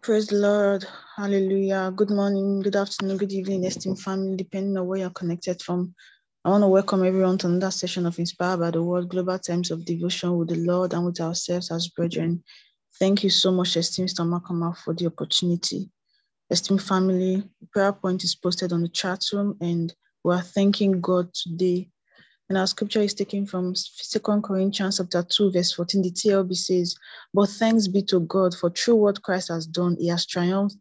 Praise the Lord. Hallelujah. Good morning, good afternoon, good evening, esteemed family, depending on where you're connected from. I want to welcome everyone to another session of Inspired by the Word Global Times of Devotion with the Lord and with ourselves as brethren. Thank you so much, esteemed Stamakama, for the opportunity. Esteemed family, prayer point is posted on the chat room, and we are thanking God today and our scripture is taken from Second Corinthians chapter 2, verse 14. The TLB says, But thanks be to God for through what Christ has done, he has triumphed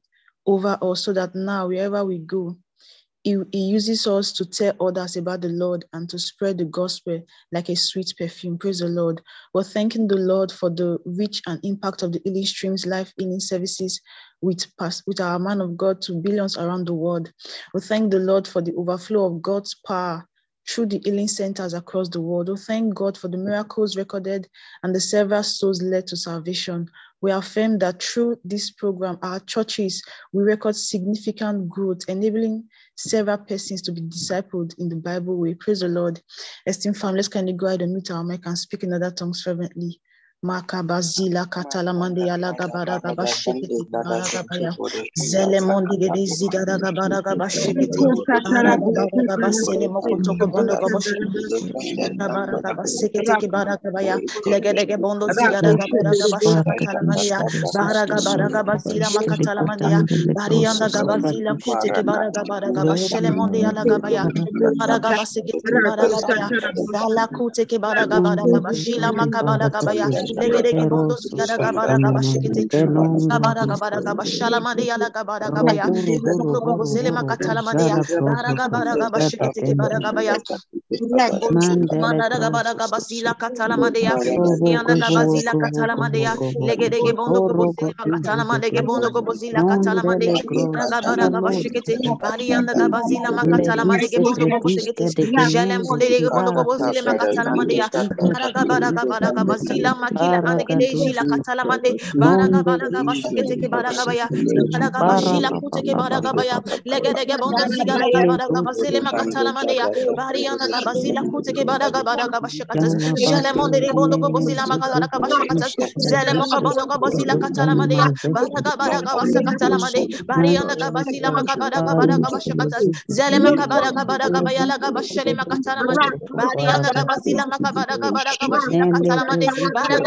over us, so that now wherever we go, he, he uses us to tell others about the Lord and to spread the gospel like a sweet perfume. Praise the Lord. We're thanking the Lord for the reach and impact of the Healing Streams Live Healing Services with, with our man of God to billions around the world. We thank the Lord for the overflow of God's power through the healing centers across the world. Oh, thank God for the miracles recorded and the several souls led to salvation. We affirm that through this program, our churches will record significant growth, enabling several persons to be discipled in the Bible way. Praise the Lord. Esteemed family, let's kindly go ahead and meet our mic and speak in other tongues fervently. Makabazila katalamande alaga baraga bashikiti baraga baya zele mondi gede zigara baraga bashikiti baraga baraga basele mokoto kobondo goboshikiti baraga basikiti ki baraga baya lege lege bondo zigara baraga bashakatalamande ya baraga baraga basila makatalamande ya barianda gabazila kuti ki baraga baraga bashele mondi alaga baya baraga basikiti baraga baya zala kuti ki baraga baraga bashila makabaraga baya legedege bondo sigara gabara gabashikete gabara gabara gabashala mande yala gabara gabaya bondo gobo zele makatala mande ya bara gabara gabashikete ke gabaya Mandara gabara gabasila katala mande ya yanda gabazila katala mande ya legedege bondo gobo zele makatala mande ge bondo gobo zila katala mande gabara gabashikete bari yanda gabazila makatala mande ge bondo gobo shikete jele monde ge bondo gobo zile makatala mande ya bara gabara gabara gabazila makila anegede jila katala mande. baraga baraga basikete ke baraga baya baraga bashila kute ke baraga baya legede ge bondo zigara ga baraga basile makatala mande ya. Bariana ga basila kute ke baraga baraga bashakatas jele monde re bondo go bosila makala ga bashakatas zele mo ga bondo go bosila katala mande ya. baraga baraga basakatala mande. bariana ga basila makabara ga baraga bashakatas zele makabara ga baraga baya la ga bashele makatala mande bariana ga basila makabara ga baraga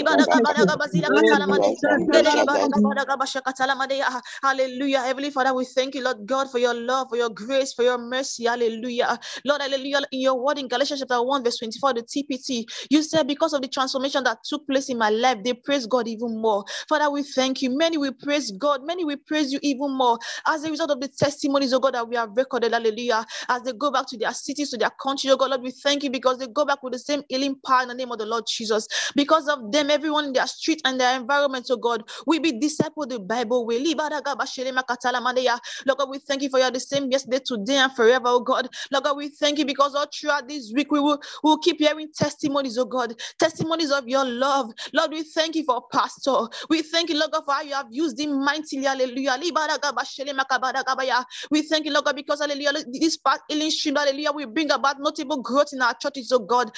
ibara gabara gabasila katala mande gedege bara gabara gabasha katala mande ya hallelujah heavenly father we thank you lord god for your love for your grace for your mercy hallelujah lord hallelujah in your word in galatians chapter 1 verse 24 the tpt you said because of the transformation that took place in my life they praise god even more father we thank you many will praise god many will praise you even more as a result of the testimonies of god that we have recorded hallelujah as they go back to their cities to their country oh god lord we thank you because they go back with the same healing power in the name of the lord jesus because of them, everyone in their street and their environment, oh God, we be discipled the Bible We way. Lord God, we thank you for you the same yesterday, today, and forever, oh God. Lord God, we thank you because all throughout this week we will, we will keep hearing testimonies, oh God, testimonies of your love. Lord, we thank you for Pastor. We thank you, Lord God, for how you have used him mightily. Hallelujah. We thank you, Lord God, because hallelujah, this part healing stream, hallelujah, we bring about notable growth in our churches, oh Oh God.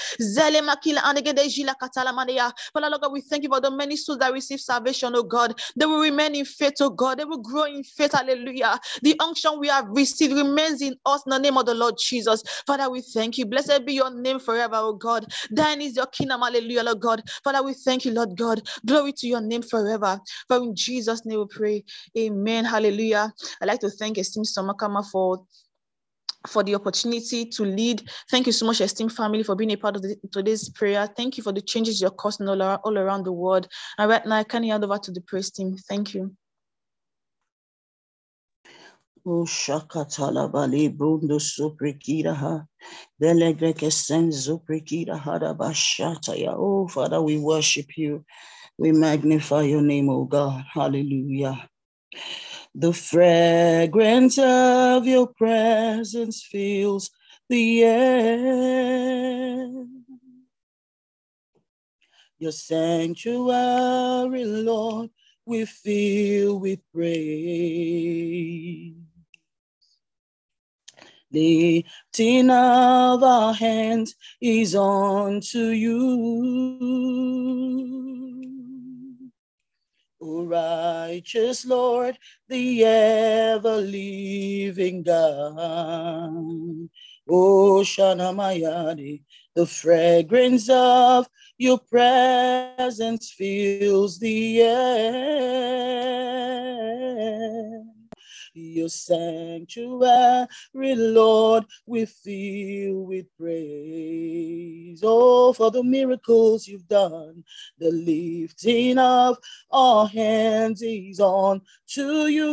Katala mandeya. Father, Lord God, we thank you for the many souls that receive salvation, oh God. They will remain in faith, oh God. They will grow in faith, hallelujah. The unction we have received remains in us in the name of the Lord Jesus. Father, we thank you. Blessed be your name forever, oh God. Thine is your kingdom, hallelujah, Lord God. Father, we thank you, Lord God. Glory to your name forever. For in Jesus' name we pray. Amen. Hallelujah. I'd like to thank Esteemed Samakama for for the opportunity to lead. Thank you so much, esteemed family, for being a part of the, today's prayer. Thank you for the changes you're causing all, around, all around the world. And right now, I can hand over to the praise team. Thank you. O shakatala bali brundo suprekira ha. Delegreke senzo prekira hada bashata ya. Oh, Father, we worship you. We magnify your name, O God. Hallelujah. The fragrance of your presence fills the air. Your sanctuary, Lord, we fill with praise. The lifting of our hands is unto you. O righteous Lord, the ever living God. Oh, o Shanamayadi, the fragrance of your presence fills the air your sanctuary, Lord, we fill with praise. Oh, for the miracles you've done, the lifting of our hands is on to you.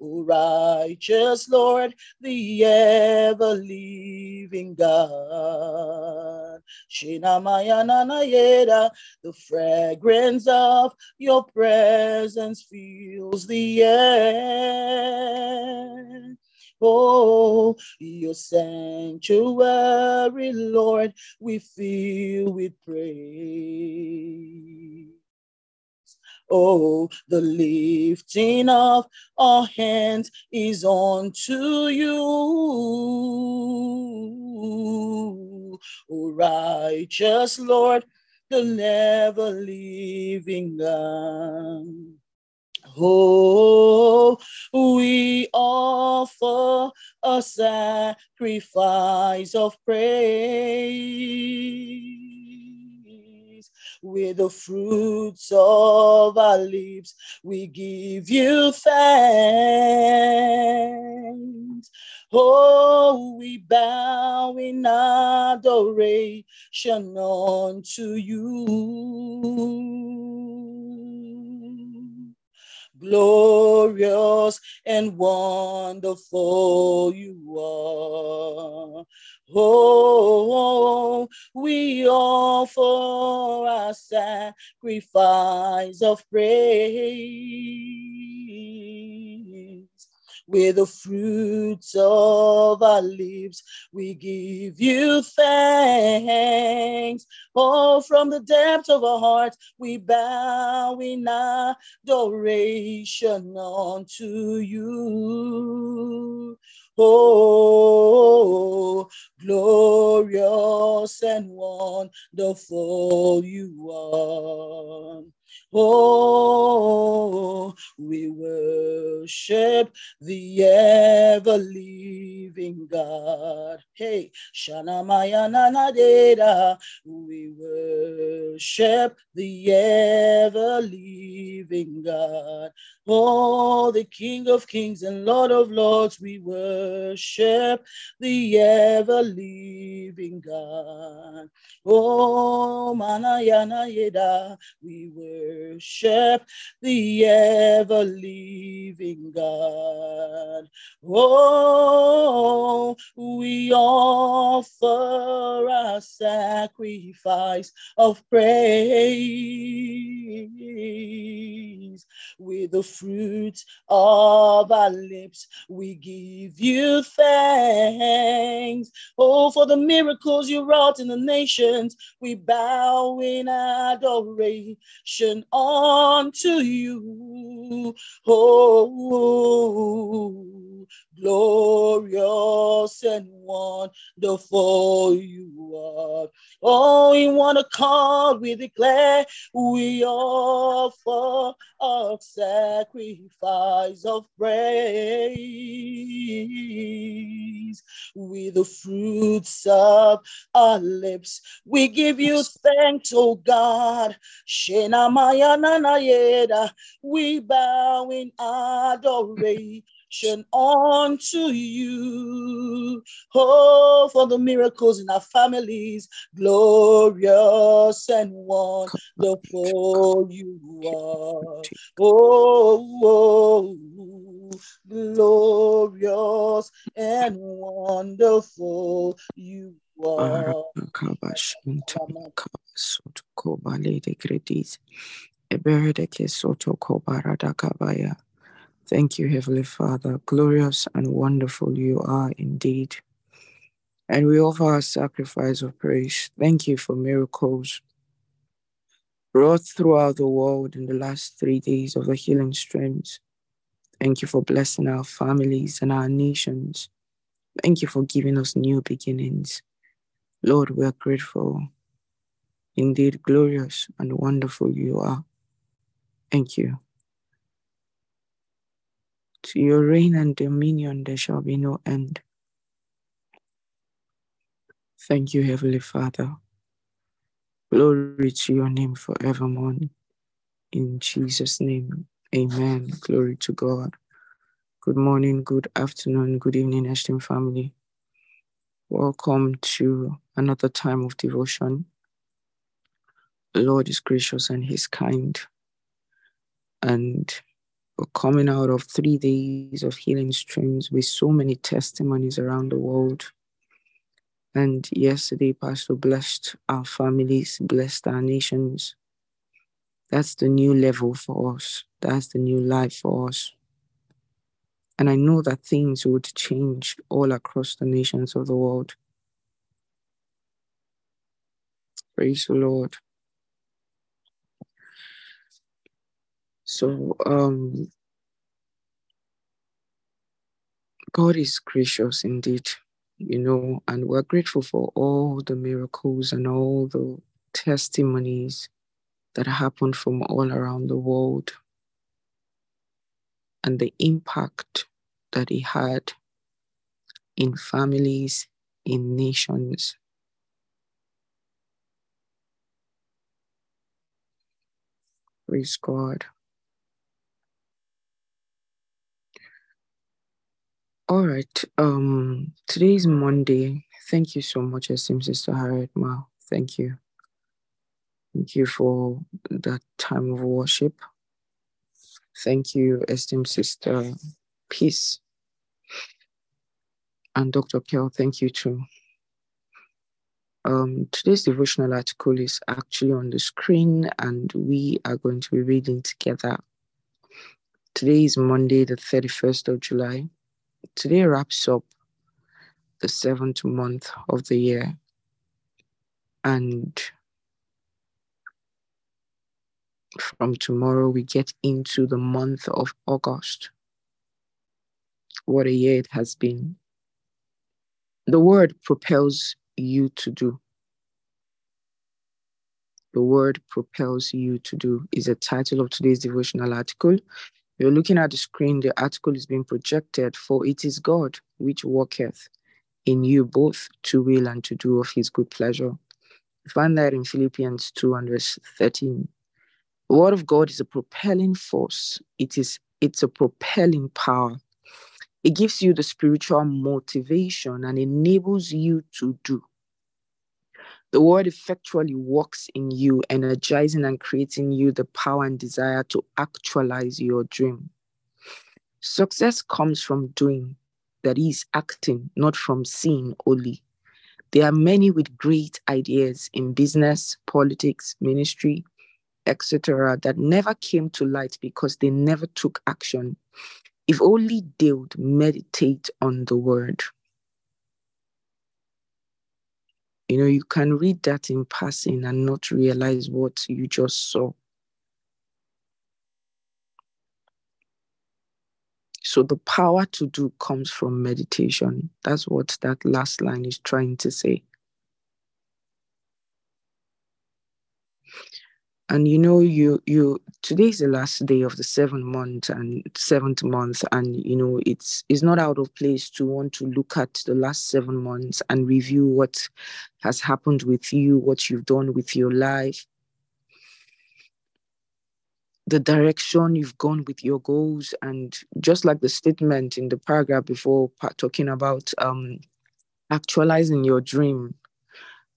O righteous Lord, the ever living God. the fragrance of your presence fills the air. Oh, your sanctuary, Lord, we fill with praise. Oh, the lifting of our hands is unto you. Oh, righteous Lord, the never living God. Oh, we offer a sacrifice of praise with the fruits of our lips. We give you thanks. Oh, we bow in adoration unto you. Glorious and wonderful you are. Oh, we offer a sacrifice of praise. With the fruits of our lips, we give you thanks. Oh, from the depths of our hearts, we bow in adoration unto you. Oh, glorious and wonderful you are. Oh, we worship the ever living God. Hey, Shana Maya Nanadeda. We worship the ever living God. Oh, the King of Kings and Lord of Lords, we worship the ever living God. Oh, Manayana Yeda, we worship the ever living God. Oh, we offer a sacrifice of praise with the fruit of our lips. We give you thanks. Oh, for the miracles you wrought in the nations. We bow in adoration unto you. Oh, glorious and wonderful you are. Oh, in one accord we declare we offer a sacrifice of praise with the fruits of our lips. We give you thanks, oh God. We bow in adoration unto you. Oh, for the miracles in our families, glorious and wonderful you are. Oh, oh, glorious and wonderful you are. Thank you, Heavenly Father. Glorious and wonderful you are indeed. And we offer a sacrifice of praise. Thank you for miracles wrought throughout the world in the last three days of the healing streams. Thank you for blessing our families and our nations. Thank you for giving us new beginnings. Lord, we are grateful. Indeed, glorious and wonderful you are. Thank you. To your reign and dominion there shall be no end. Thank you, Heavenly Father. Glory to your name forevermore. In Jesus' name, amen. Glory to God. Good morning, good afternoon, good evening, esteemed family. Welcome to another time of devotion. The Lord is gracious and He's kind. And coming out of three days of healing streams with so many testimonies around the world. And yesterday, Pastor blessed our families, blessed our nations. That's the new level for us. That's the new life for us. And I know that things would change all across the nations of the world. Praise the Lord. So, um, God is gracious indeed, you know, and we're grateful for all the miracles and all the testimonies that happened from all around the world and the impact that He had in families, in nations. Praise God. All right. Um, today is Monday. Thank you so much, esteemed Sister Harriet Ma. Thank you. Thank you for that time of worship. Thank you, esteemed Sister Peace. And Dr. Kel, thank you too. Um, today's devotional article is actually on the screen, and we are going to be reading together. Today is Monday, the 31st of July, today wraps up the seventh month of the year. And from tomorrow, we get into the month of August. What a year it has been. The word propels you to do. The word propels you to do is the title of today's devotional article. You're looking at the screen, the article is being projected, for it is God which worketh in you both to will and to do of his good pleasure. You find that in Philippians 2 and verse 13. The word of God is a propelling force. It is it's a propelling power. It gives you the spiritual motivation and enables you to do. The word effectually works in you, energizing and creating you the power and desire to actualize your dream. Success comes from doing, that is, acting, not from seeing only. There are many with great ideas in business, politics, ministry, etc., that never came to light because they never took action. If only they would meditate on the word. You know, you can read that in passing and not realize what you just saw. So the power to do comes from meditation. That's what that last line is trying to say. And you know you you today is the last day of the seventh month and seventh month and you know it's it's not out of place to want to look at the last seven months and review what has happened with you what you've done with your life. The direction you've gone with your goals and just like the statement in the paragraph before talking about um actualizing your dream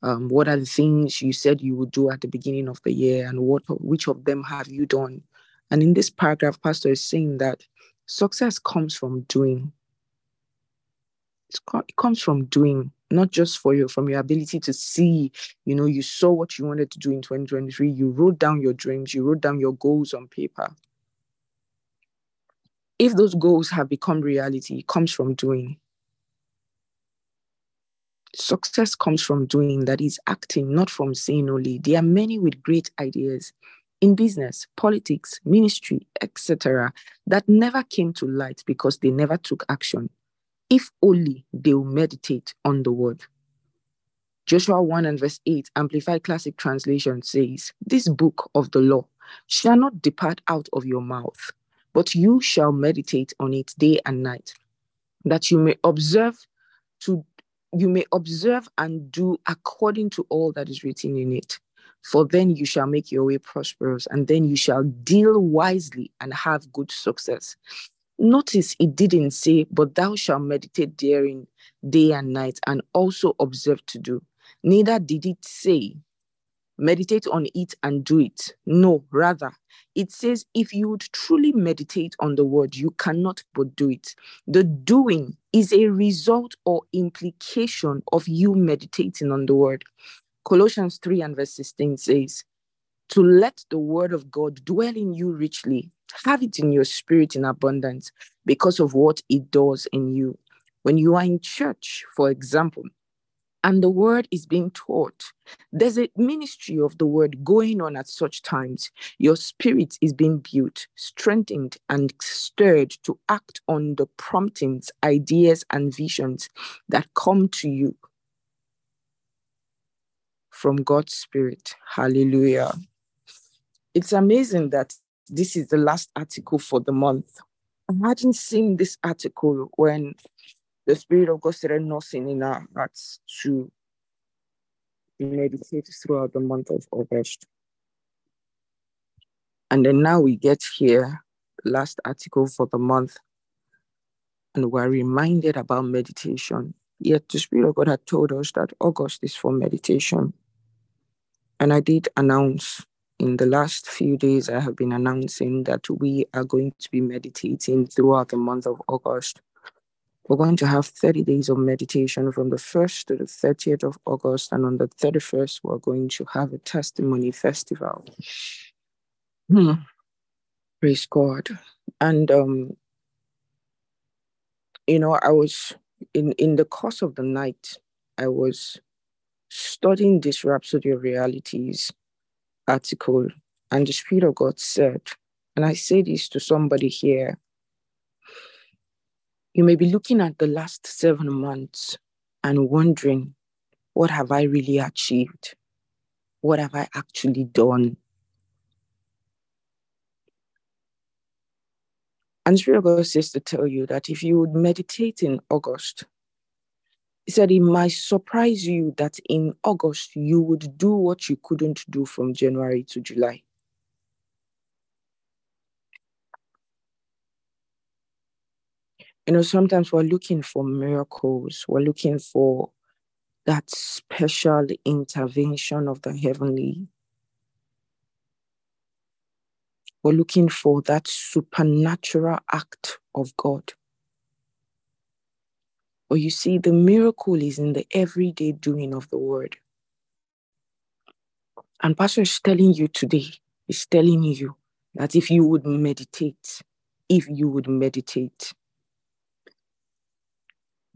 um, what are the things you said you would do at the beginning of the year and what which of them have you done? And in this paragraph pastor is saying that success comes from doing. It comes from doing not just for you from your ability to see. You know you saw what you wanted to do in 2023 you wrote down your dreams. You wrote down your goals on paper. If those goals have become reality it comes from doing Success comes from doing, that is acting, not from saying only. There are many with great ideas in business, politics, ministry, etc., that never came to light because they never took action. If only they will meditate on the word. Joshua 1 and verse 8, Amplified Classic Translation says, This book of the law shall not depart out of your mouth, but you shall meditate on it day and night, that you may observe to you may observe and do according to all that is written in it. For then you shall make your way prosperous, and then you shall deal wisely and have good success. Notice it didn't say, but thou shalt meditate therein day and night, and also observe to do. Neither did it say, meditate on it and do it. No, rather, it says, if you would truly meditate on the word, you cannot but do it. The doing is a result or implication of you meditating on the word. Colossians 3 and verse 16 says, To let the word of God dwell in you richly, have it in your spirit in abundance because of what it does in you. When you are in church, for example, and the word is being taught. There's a ministry of the word going on at such times. Your spirit is being built, strengthened, and stirred to act on the promptings, ideas, and visions that come to you from God's Spirit. Hallelujah. It's amazing that this is the last article for the month. Imagine seeing this article when the Spirit of God started nursing in our hearts to meditate throughout the month of August. And then now we get here, last article for the month, and we're reminded about meditation. Yet the Spirit of God had told us that August is for meditation. And I did announce in the last few days, I have been announcing that we are going to be meditating throughout the month of August. We're going to have 30 days of meditation from the 1st to the 30th of August. And on the 31st, we're going to have a testimony festival. Hmm. Praise God. And, um, you know, I was in, in the course of the night, I was studying this Rhapsody of Realities article, and the Spirit of God said, and I say this to somebody here you may be looking at the last seven months and wondering, what have I really achieved? What have I actually done? And of God says to tell you that if you would meditate in August, he said it might surprise you that in August you would do what you couldn't do from January to July. You know, sometimes we're looking for miracles, we're looking for that special intervention of the heavenly. We're looking for that supernatural act of God. But you see, the miracle is in the everyday doing of the word. And Pastor is telling you today, is telling you that if you would meditate, if you would meditate,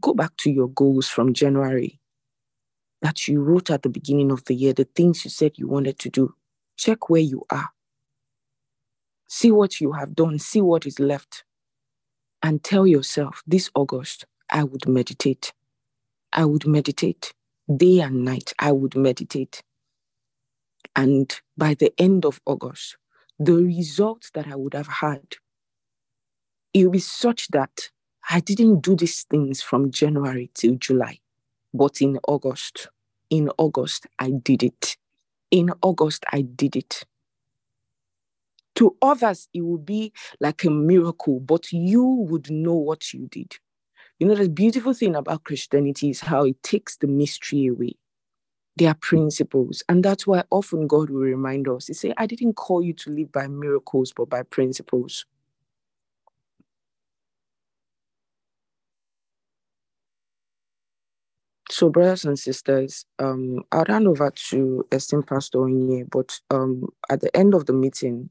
Go back to your goals from January that you wrote at the beginning of the year, the things you said you wanted to do. Check where you are. See what you have done, see what is left. and tell yourself this August, I would meditate. I would meditate day and night. I would meditate. And by the end of August, the results that I would have had, it will be such that I didn't do these things from January till July, but in August, in August, I did it. In August, I did it. To others, it will be like a miracle, but you would know what you did. You know, the beautiful thing about Christianity is how it takes the mystery away. There are principles. And that's why often God will remind us. He say, I didn't call you to live by miracles, but by principles. So, brothers and sisters, um, I'll hand over to esteemed Pastor Onye, but um, at the end of the meeting,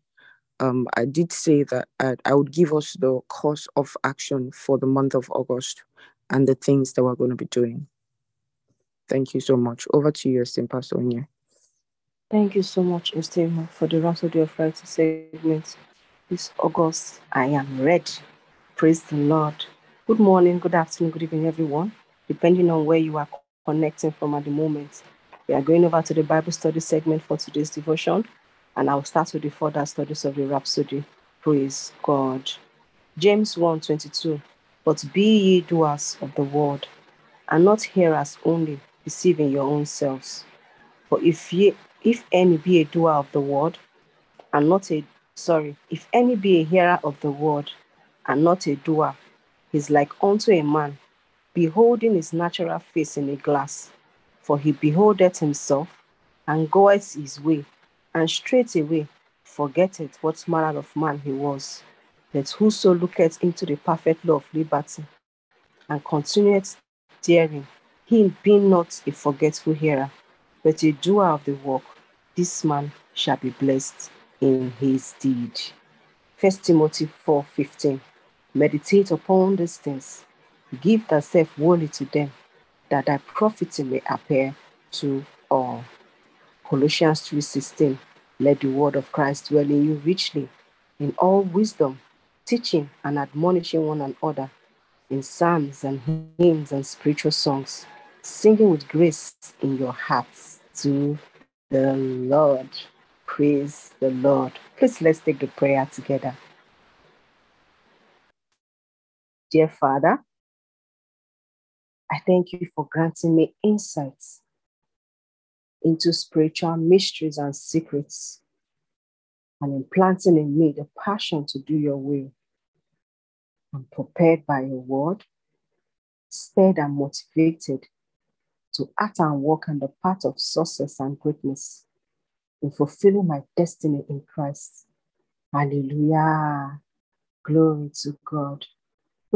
um, I did say that I, I would give us the course of action for the month of August and the things that we're going to be doing. Thank you so much. Over to you, esteemed Pastor Onye. Thank you so much, Esteem, for the Rhapsody of Friday segment. This August, I am ready. Praise the Lord. Good morning, good afternoon, good evening, everyone, depending on where you are connecting from at the moment. We are going over to the Bible study segment for today's devotion, and I'll start with the further studies of the Rhapsody. Praise God. James 1 22. But be ye doers of the word, and not hearers only, deceiving your own selves. For if ye if any be a doer of the word, and not a sorry, if any be a hearer of the word, and not a doer, he's like unto a man, beholding his natural face in a glass. For he beholdeth himself, and goeth his way, and straightway forgetteth what manner of man he was. That whoso looketh into the perfect law of liberty, and continueth therein, he being not a forgetful hearer, but a doer of the work, this man shall be blessed in his deed. 1 Timothy 4:15. Meditate upon these things, give thyself wholly to them, that thy profiting may appear to all. Colossians 3:16. Let the word of Christ dwell in you richly, in all wisdom, teaching and admonishing one another in psalms and hymns and spiritual songs, singing with grace in your hearts to the Lord. Praise the Lord. Please let's take the prayer together. Dear Father, I thank you for granting me insights into spiritual mysteries and secrets and implanting in me the passion to do your will. I'm prepared by your word, stirred and motivated to act and walk on the path of success and greatness in fulfilling my destiny in Christ. Hallelujah. Glory to God.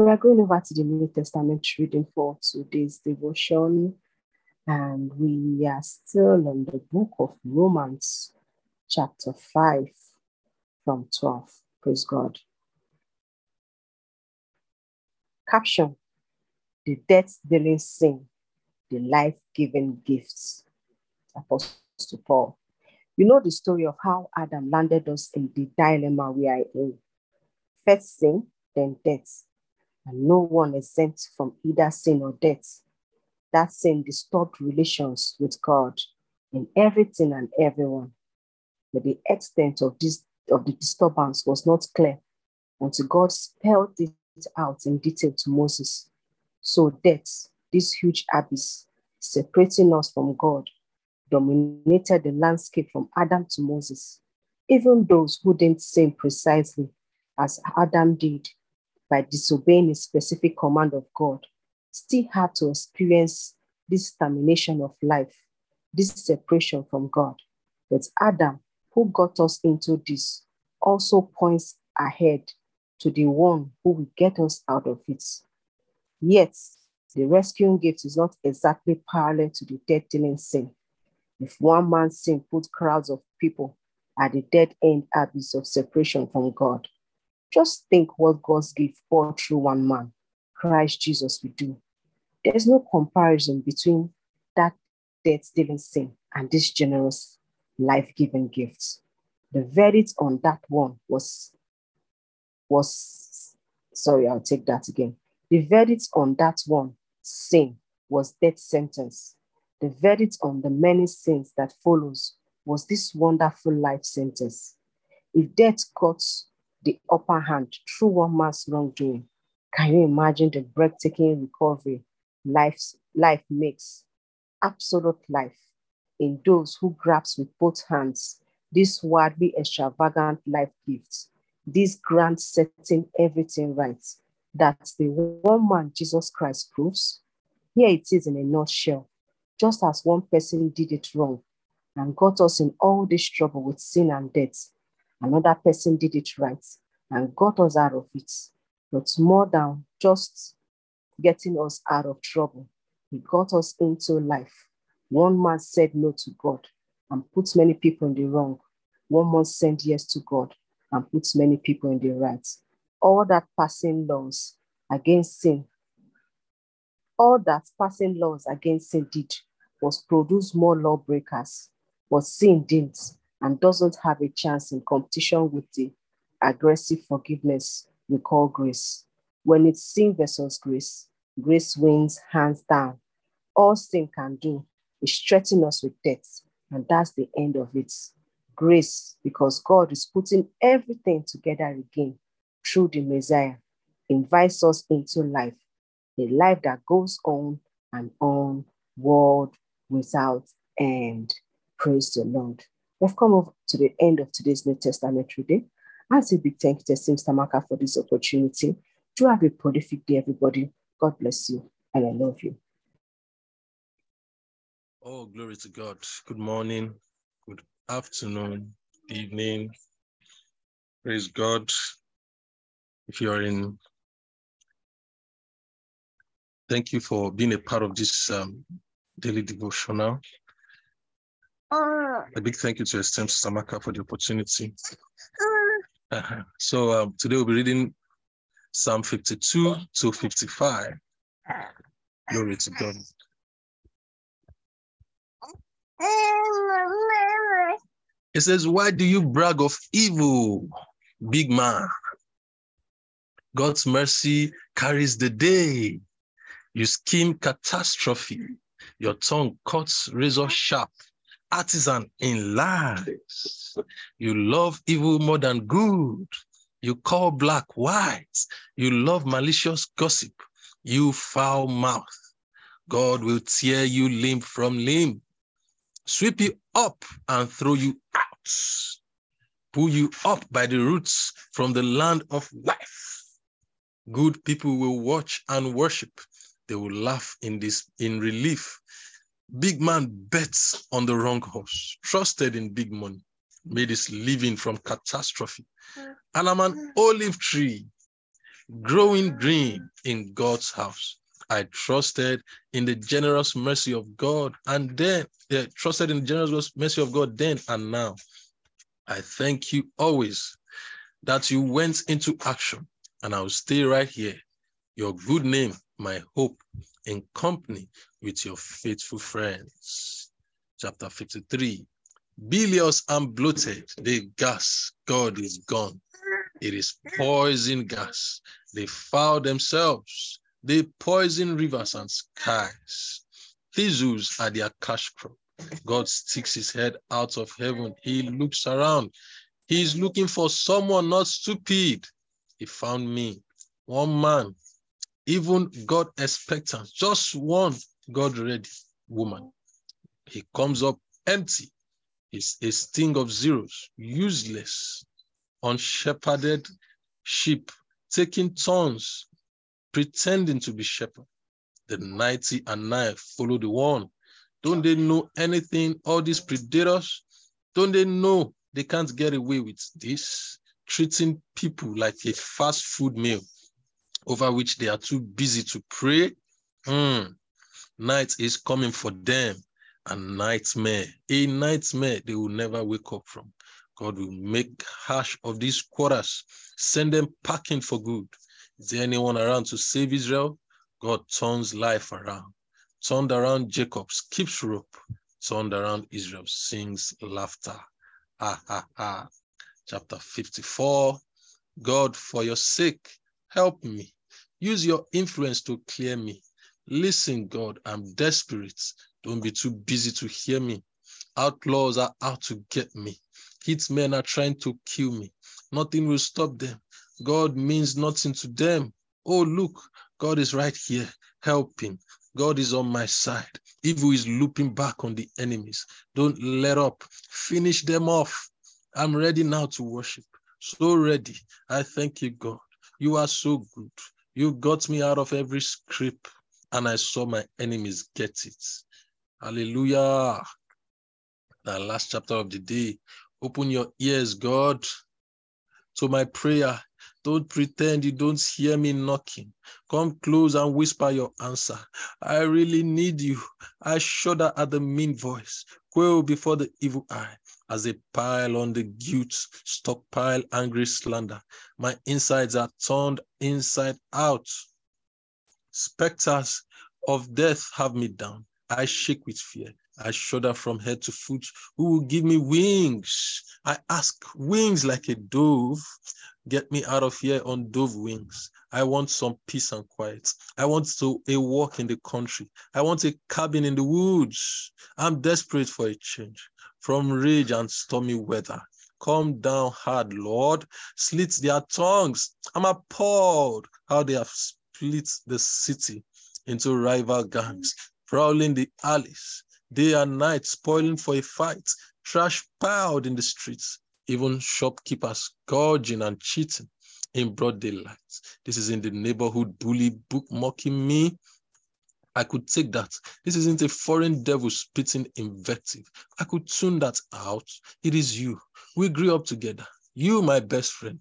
We are going over to the New Testament reading for today's devotion, and we are still in the book of Romans, chapter 5, from 12. Praise God. Caption The death dealing sin, the life giving gifts. Apostle Paul. You know the story of how Adam landed us in the dilemma we are in. First sin, then death. And no one exempt from either sin or death. That sin disturbed relations with God in everything and everyone. But the extent of this of the disturbance was not clear until God spelled it out in detail to Moses. So death, this huge abyss separating us from God, dominated the landscape from Adam to Moses. Even those who didn't sin precisely as Adam did by disobeying a specific command of God still had to experience this termination of life, this separation from God. But Adam, who got us into this, also points ahead to the one who will get us out of it. Yet, the rescuing gift is not exactly parallel to the death dealing sin. If one man's sin put crowds of people at the dead end abyss of separation from God, just think what God's gift poured through one man, Christ Jesus, we do. There's no comparison between that death dealing sin and this generous life giving gift. The verdict on that one was, was Sorry, I'll take that again. The verdict on that one sin was death sentence. The verdict on the many sins that follows was this wonderful life sentence. If death got the upper hand through one man's wrongdoing, can you imagine the breathtaking recovery life, life makes? Absolute life in those who grasp with both hands this wildly extravagant life gift, this grand setting everything right, that the one man Jesus Christ proves. Here it is in a nutshell. Just as one person did it wrong and got us in all this trouble with sin and death, another person did it right and got us out of it. But more than just getting us out of trouble, he got us into life. One man said no to God and put many people in the wrong. One man said yes to God and put many people in the right. All that passing laws against sin, all that passing laws against sin did was produce more lawbreakers, but sin didn't and doesn't have a chance in competition with the aggressive forgiveness we call grace. When it's sin versus grace, grace wins hands down. All sin can do is threaten us with death, and that's the end of it. Grace, because God is putting everything together again through the Messiah, invites us into life, a life that goes on and on, world without end. Praise the Lord. We've come over to the end of today's New Testament reading. I a big thank you to Sister Maka for this opportunity. Do have a prolific day, everybody. God bless you, and I love you. Oh, glory to God. Good morning, good afternoon, evening. Praise God. If you are in, thank you for being a part of this um, daily devotional. A big thank you to Estem Samaka for the opportunity. Uh-huh. So um, today we'll be reading Psalm 52 to 55. Glory to God. It says, Why do you brag of evil, big man? God's mercy carries the day. You scheme catastrophe. Your tongue cuts razor sharp. Artisan in lies. You love evil more than good. You call black white. You love malicious gossip. You foul mouth. God will tear you limb from limb sweep you up and throw you out, pull you up by the roots from the land of life. Good people will watch and worship. They will laugh in this in relief. Big man bets on the wrong horse, trusted in big money, made his living from catastrophe. And I'm an olive tree growing green in God's house. I trusted in the generous mercy of God and then yeah, trusted in the generous mercy of God then and now. I thank you always that you went into action and I'll stay right here. Your good name, my hope, in company with your faithful friends. Chapter 53. Bilious and bloated, the gas, God is gone. It is poison gas. They foul themselves. They poison rivers and skies. Thistles are their cash crop. God sticks his head out of heaven. He looks around. He's looking for someone not stupid. He found me, one man, even God expectant, just one God ready woman. He comes up empty. He's a sting of zeros, useless, unshepherded sheep, taking turns pretending to be shepherd. The 90 and 9 follow the one. Don't they know anything? All these predators, don't they know they can't get away with this? Treating people like a fast food meal over which they are too busy to pray. Mm. Night is coming for them, a nightmare, a nightmare they will never wake up from. God will make hash of these quarters, send them packing for good. Is there anyone around to save Israel? God turns life around. Turned around Jacob, skips rope. Turned around Israel, sings laughter. Ha ha ha. Chapter 54. God, for your sake, Help me. Use your influence to clear me. Listen, God, I'm desperate. Don't be too busy to hear me. Outlaws are out to get me. Hitmen are trying to kill me. Nothing will stop them. God means nothing to them. Oh, look, God is right here helping. God is on my side. Evil is looping back on the enemies. Don't let up. Finish them off. I'm ready now to worship. So ready. I thank you, God. You are so good. You got me out of every script, and I saw my enemies get it. Hallelujah. The last chapter of the day. Open your ears, God, to my prayer. Don't pretend you don't hear me knocking. Come close and whisper your answer. I really need you. I shudder at the mean voice, quail before the evil eye. As they pile on the guilt, stockpile angry slander. My insides are turned inside out. Spectres of death have me down. I shake with fear. I shudder from head to foot. Who will give me wings? I ask wings like a dove. Get me out of here on dove wings. I want some peace and quiet. I want to a walk in the country. I want a cabin in the woods. I'm desperate for a change from rage and stormy weather. Come down hard, Lord. Slit their tongues. I'm appalled how they have split the city into rival gangs, prowling the alleys, day and night, spoiling for a fight, trash piled in the streets, even shopkeepers gorging and cheating in broad daylight. This is in the neighborhood bully book mocking me. I could take that. This isn't a foreign devil spitting invective. I could tune that out. It is you. We grew up together. You, my best friend.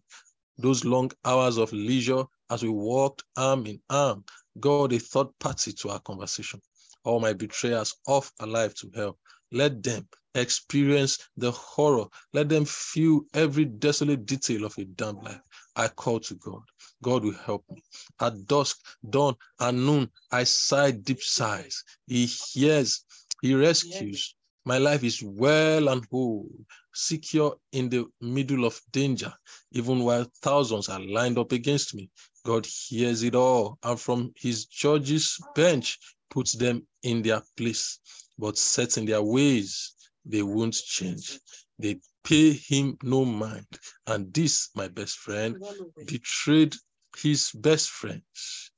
Those long hours of leisure as we walked arm in arm, God, a third party to our conversation. All my betrayers off alive to hell. Let them experience the horror. Let them feel every desolate detail of a damned life. I call to God. God will help me. At dusk, dawn, and noon, I sigh deep sighs. He hears, He rescues. My life is well and whole, secure in the middle of danger, even while thousands are lined up against me. God hears it all, and from His judge's bench puts them in their place, but sets in their ways, they won't change. They pay him no mind. And this, my best friend, betrayed his best friends.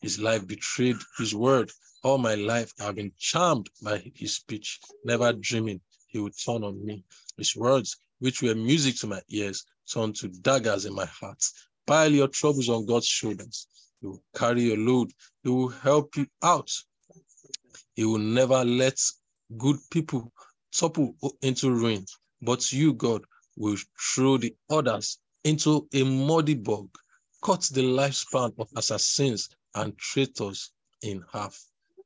His life betrayed his word. All my life I've been charmed by his speech, never dreaming he would turn on me. His words, which were music to my ears, turned to daggers in my heart. Pile your troubles on God's shoulders. He will carry your load. He will help you out. He will never let good people topple into ruin. But you, God, will throw the others into a muddy bog, cut the lifespan of assassins and traitors in half.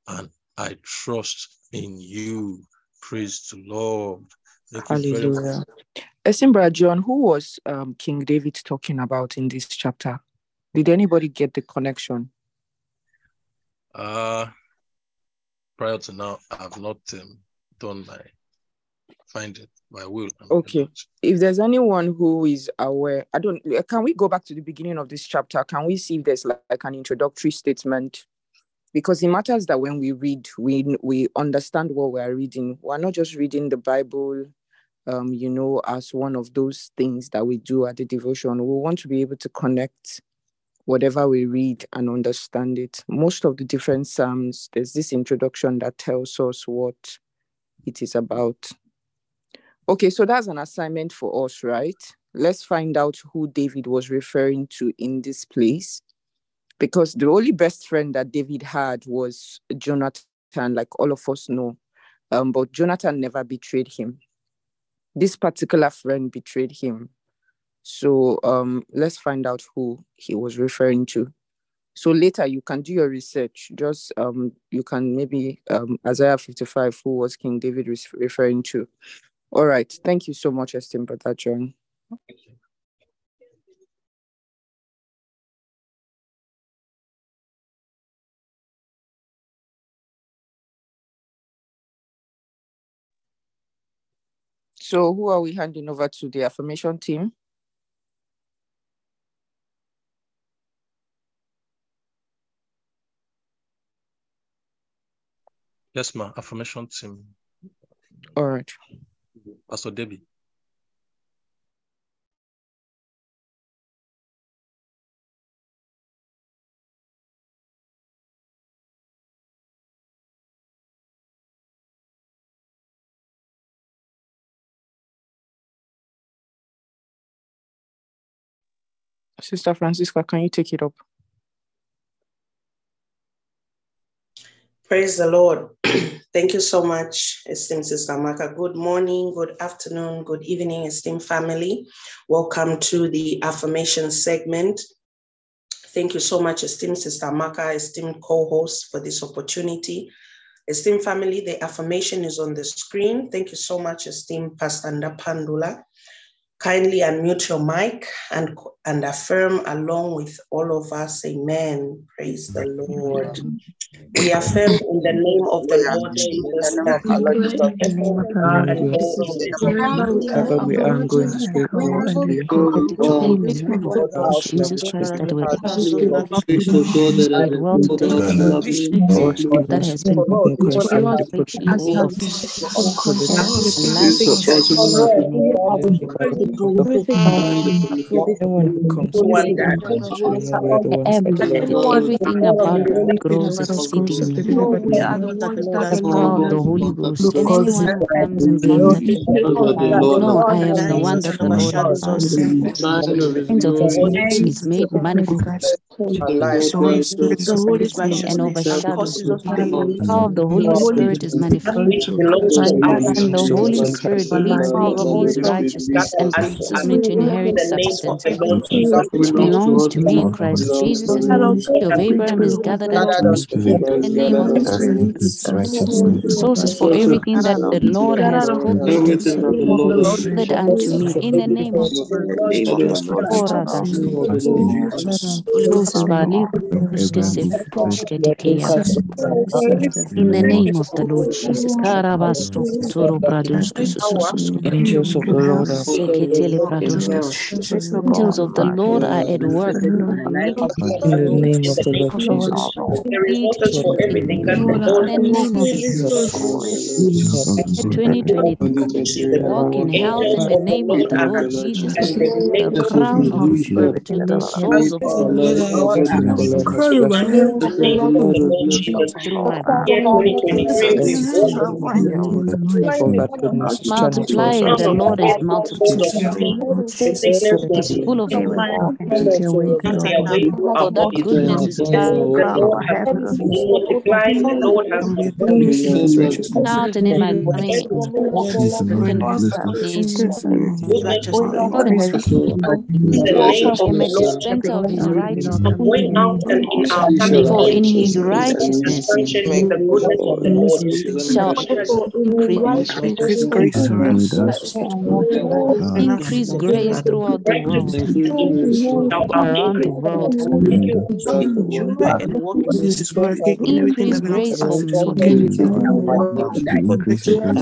And I trust in you. Praise the Lord. Thank Hallelujah. Esimbra John, who was um, King David talking about in this chapter? Did anybody get the connection? Uh, prior to now, I've not um, done my find it, but I will. Okay. If there's anyone who is aware, I don't. Can we go back to the beginning of this chapter? Can we see if there's like, like an introductory statement? Because it matters that when we read, we we understand what we are reading. We're not just reading the Bible, um, you know, as one of those things that we do at the devotion. We want to be able to connect whatever we read and understand it. Most of the different psalms, there's this introduction that tells us what it is about. Okay, so that's an assignment for us, right? Let's find out who David was referring to in this place. Because the only best friend that David had was Jonathan, like all of us know. Um, but Jonathan never betrayed him. This particular friend betrayed him. So um, let's find out who he was referring to. So later you can do your research. Just um, you can maybe um, Isaiah 55, who was King David referring to. All right. Thank you so much, esteemed brother John. So who are we handing over to the affirmation team? Yes, ma, affirmation team. All right. Pastor Debbie. Sister Francisca, can you take it up? Praise the Lord. Thank you so much, esteemed Sister Maka. Good morning, good afternoon, good evening, esteemed family. Welcome to the affirmation segment. Thank you so much, esteemed Sister Maka, esteemed co-host for this opportunity. Esteemed family, the affirmation is on the screen. Thank you so much, esteemed Pastor Pandula. Kindly unmute your mic and, and affirm along with all of us. Amen. Praise the Lord. We affirm in the name of the Lord Jesus that Father, we are going to speak In the name of Jesus Christ, that we're well today, that has been concerning the breaking protection of for the life Anyone who comes to we are the ones that the Lord everything about it grows exceedingly. Power of the Holy Ghost, and anyone who comes in contact with no, I am the one that the Lord has Signs of His mercy is made manifest the Holy Spirit and overshadowed. causes us Power of the Holy Spirit is manifest, belongs to us. and the Holy Spirit leads me in His righteousness and causes me to inherit In the name of substance. the Lord Jesus Which belongs to me in Christ Jesus, as the seed of Abraham is gathered unto me. In the name of sources for everything that the Lord has gathered unto me. In the name of Ora das. Holy Ghost is. In the name of the Lord Jesus. Karabasto toro bradusko Angels of the Lord. are. Angels of the Lord are at work. in the name of the Lord. Jesus. Results for everything that the Lord the name of 2020 walk in health in the name of the Lord Jesus. and The crown of to the of The Lord has blessed me. the Lord Jesus. through my Year 2023 we walk For that goodness is channeled multiply. The Lord is full multiplying. of peace. Is full of be away for that goodness is Lord has been multiplying, the Lord has His righteousness. out and in my coming in. And goodness God has in the name of I am the a Lord dispenser of His righteousness. going out and in our coming For in in. His righteousness Sunshine with the goodness of the Lord. shall increase, His grace for us. increase grace throughout the world, around the world. enjoy and walk in this His working in everything Increase that belongs grace to us. His me. working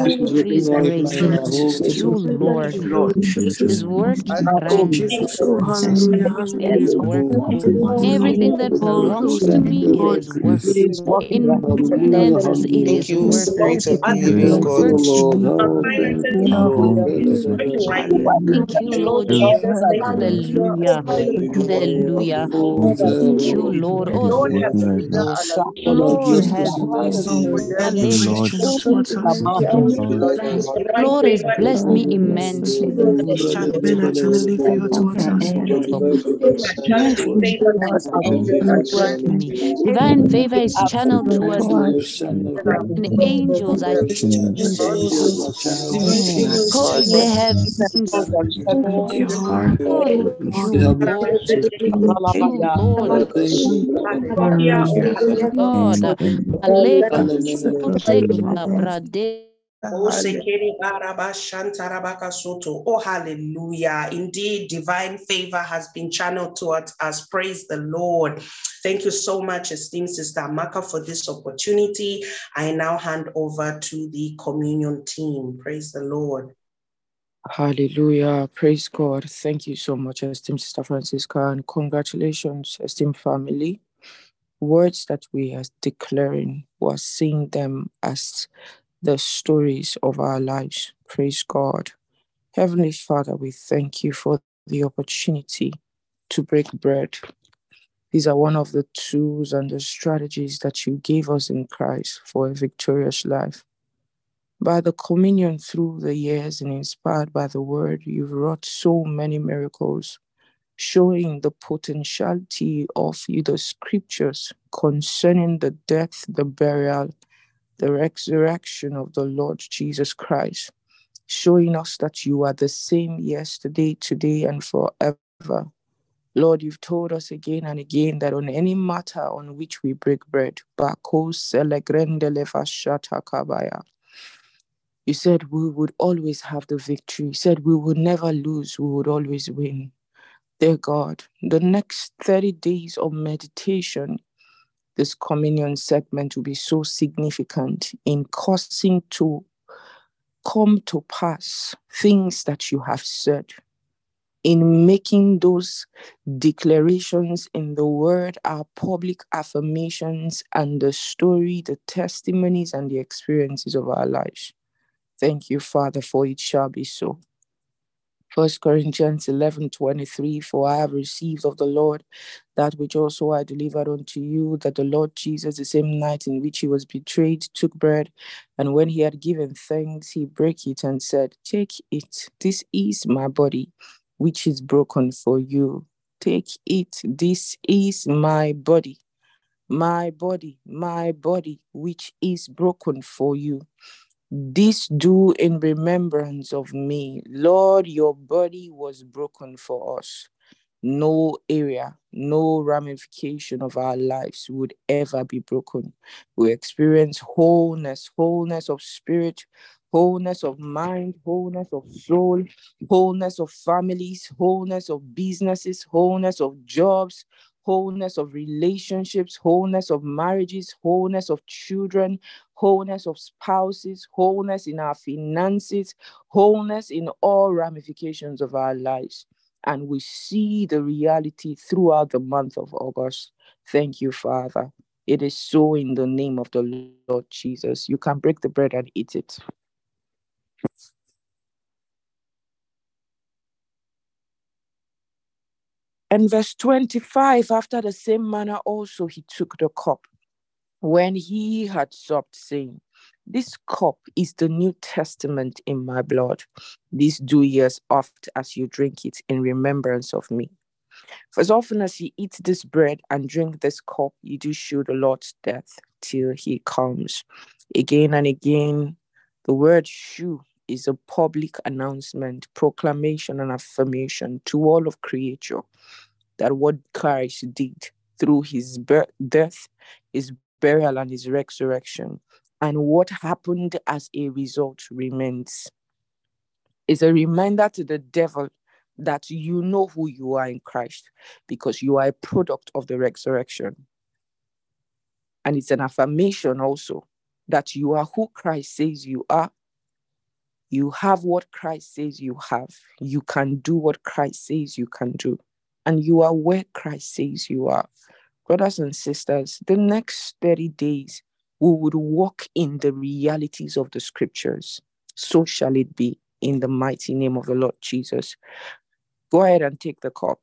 everything that Increase grace. belongs You, Lord, Jesus. is working Oh, around Jesus. Oh. It is working. Everything that belongs to me, it is working. In finances, it Thank is you, working. Spirit of the Living God. Thank you, Lord Jesus. Hallelujah. Hallelujah. Thank you, Lord. Oh, the Lord has Is channeled towards. Lord has blessed me immensely. Men are channeling favor towards us. Work in me. Divine favor is channeled towards me. And angels are Divine favor is because they have Thank you, Lord. Lord, Lord, you, Lord, Hallelujah. God, Aleka, Seka, Brade. Oh, hallelujah. Indeed, divine favor has been channeled towards us. Praise the Lord. Thank you so much, esteemed Sister Amaka, for this opportunity. I now hand over to the communion team. Praise the Lord. Hallelujah. Praise God. Thank you so much, esteemed Sister Francisca, and congratulations, esteemed family. Words that we are declaring, we are seeing them as the stories of our lives. Praise God. Heavenly Father, we thank you for the opportunity to break bread. These are one of the tools and the strategies that you gave us in Christ for a victorious life. By the communion through the years and inspired by the word, you've wrought so many miracles, showing the potentiality of the scriptures concerning the death, the burial, the resurrection of the Lord Jesus Christ, showing us that you are the same yesterday, today, and forever. Lord, you've told us again and again that on any matter on which we break bread, you said we would always have the victory. You said we would never lose, we would always win. Dear God, the next 30 days of meditation, this communion segment will be so significant in causing to come to pass things that you have said, in making those declarations in the word our public affirmations and the story, the testimonies, and the experiences of our lives. Thank you, Father, for it shall be so. First Corinthians 11 23, for I have received of the Lord that which also I delivered unto you, that the Lord Jesus, the same night in which he was betrayed, took bread, and when he had given thanks, he broke it and said, Take it, this is my body, which is broken for you. Take it, this is my body, my body, my body, which is broken for you. This do in remembrance of me. Lord, your body was broken for us. No area, no ramification of our lives would ever be broken. We experience wholeness, wholeness of spirit, wholeness of mind, wholeness of soul, wholeness of families, wholeness of businesses, wholeness of jobs, wholeness of relationships, wholeness of marriages, wholeness of children, wholeness of spouses, wholeness in our finances, wholeness in all ramifications of our lives. And we see the reality throughout the month of August. Thank you, Father. It is so in the name of the Lord Jesus. You can break the bread and eat it. And verse 25, after the same manner also he took the cup when he had supped, saying, This cup is the New Testament in my blood. This do ye as oft as you drink it in remembrance of me. For as often as you eat this bread and drink this cup, you do show the Lord's death till he comes. Again and again, the word shew is a public announcement, proclamation, and affirmation to all of creature that what Christ did through his birth, death, his burial, and his resurrection, and what happened as a result remains. Is a reminder to the devil that you know who you are in Christ because you are a product of the resurrection. And it's an affirmation also that you are who Christ says you are. You have what Christ says you have. You can do what Christ says you can do. And you are where Christ says you are brothers and sisters, the next 30 days, we would walk in the realities of the scriptures. So shall it be in the mighty name of the Lord Jesus. Go ahead and take the cup.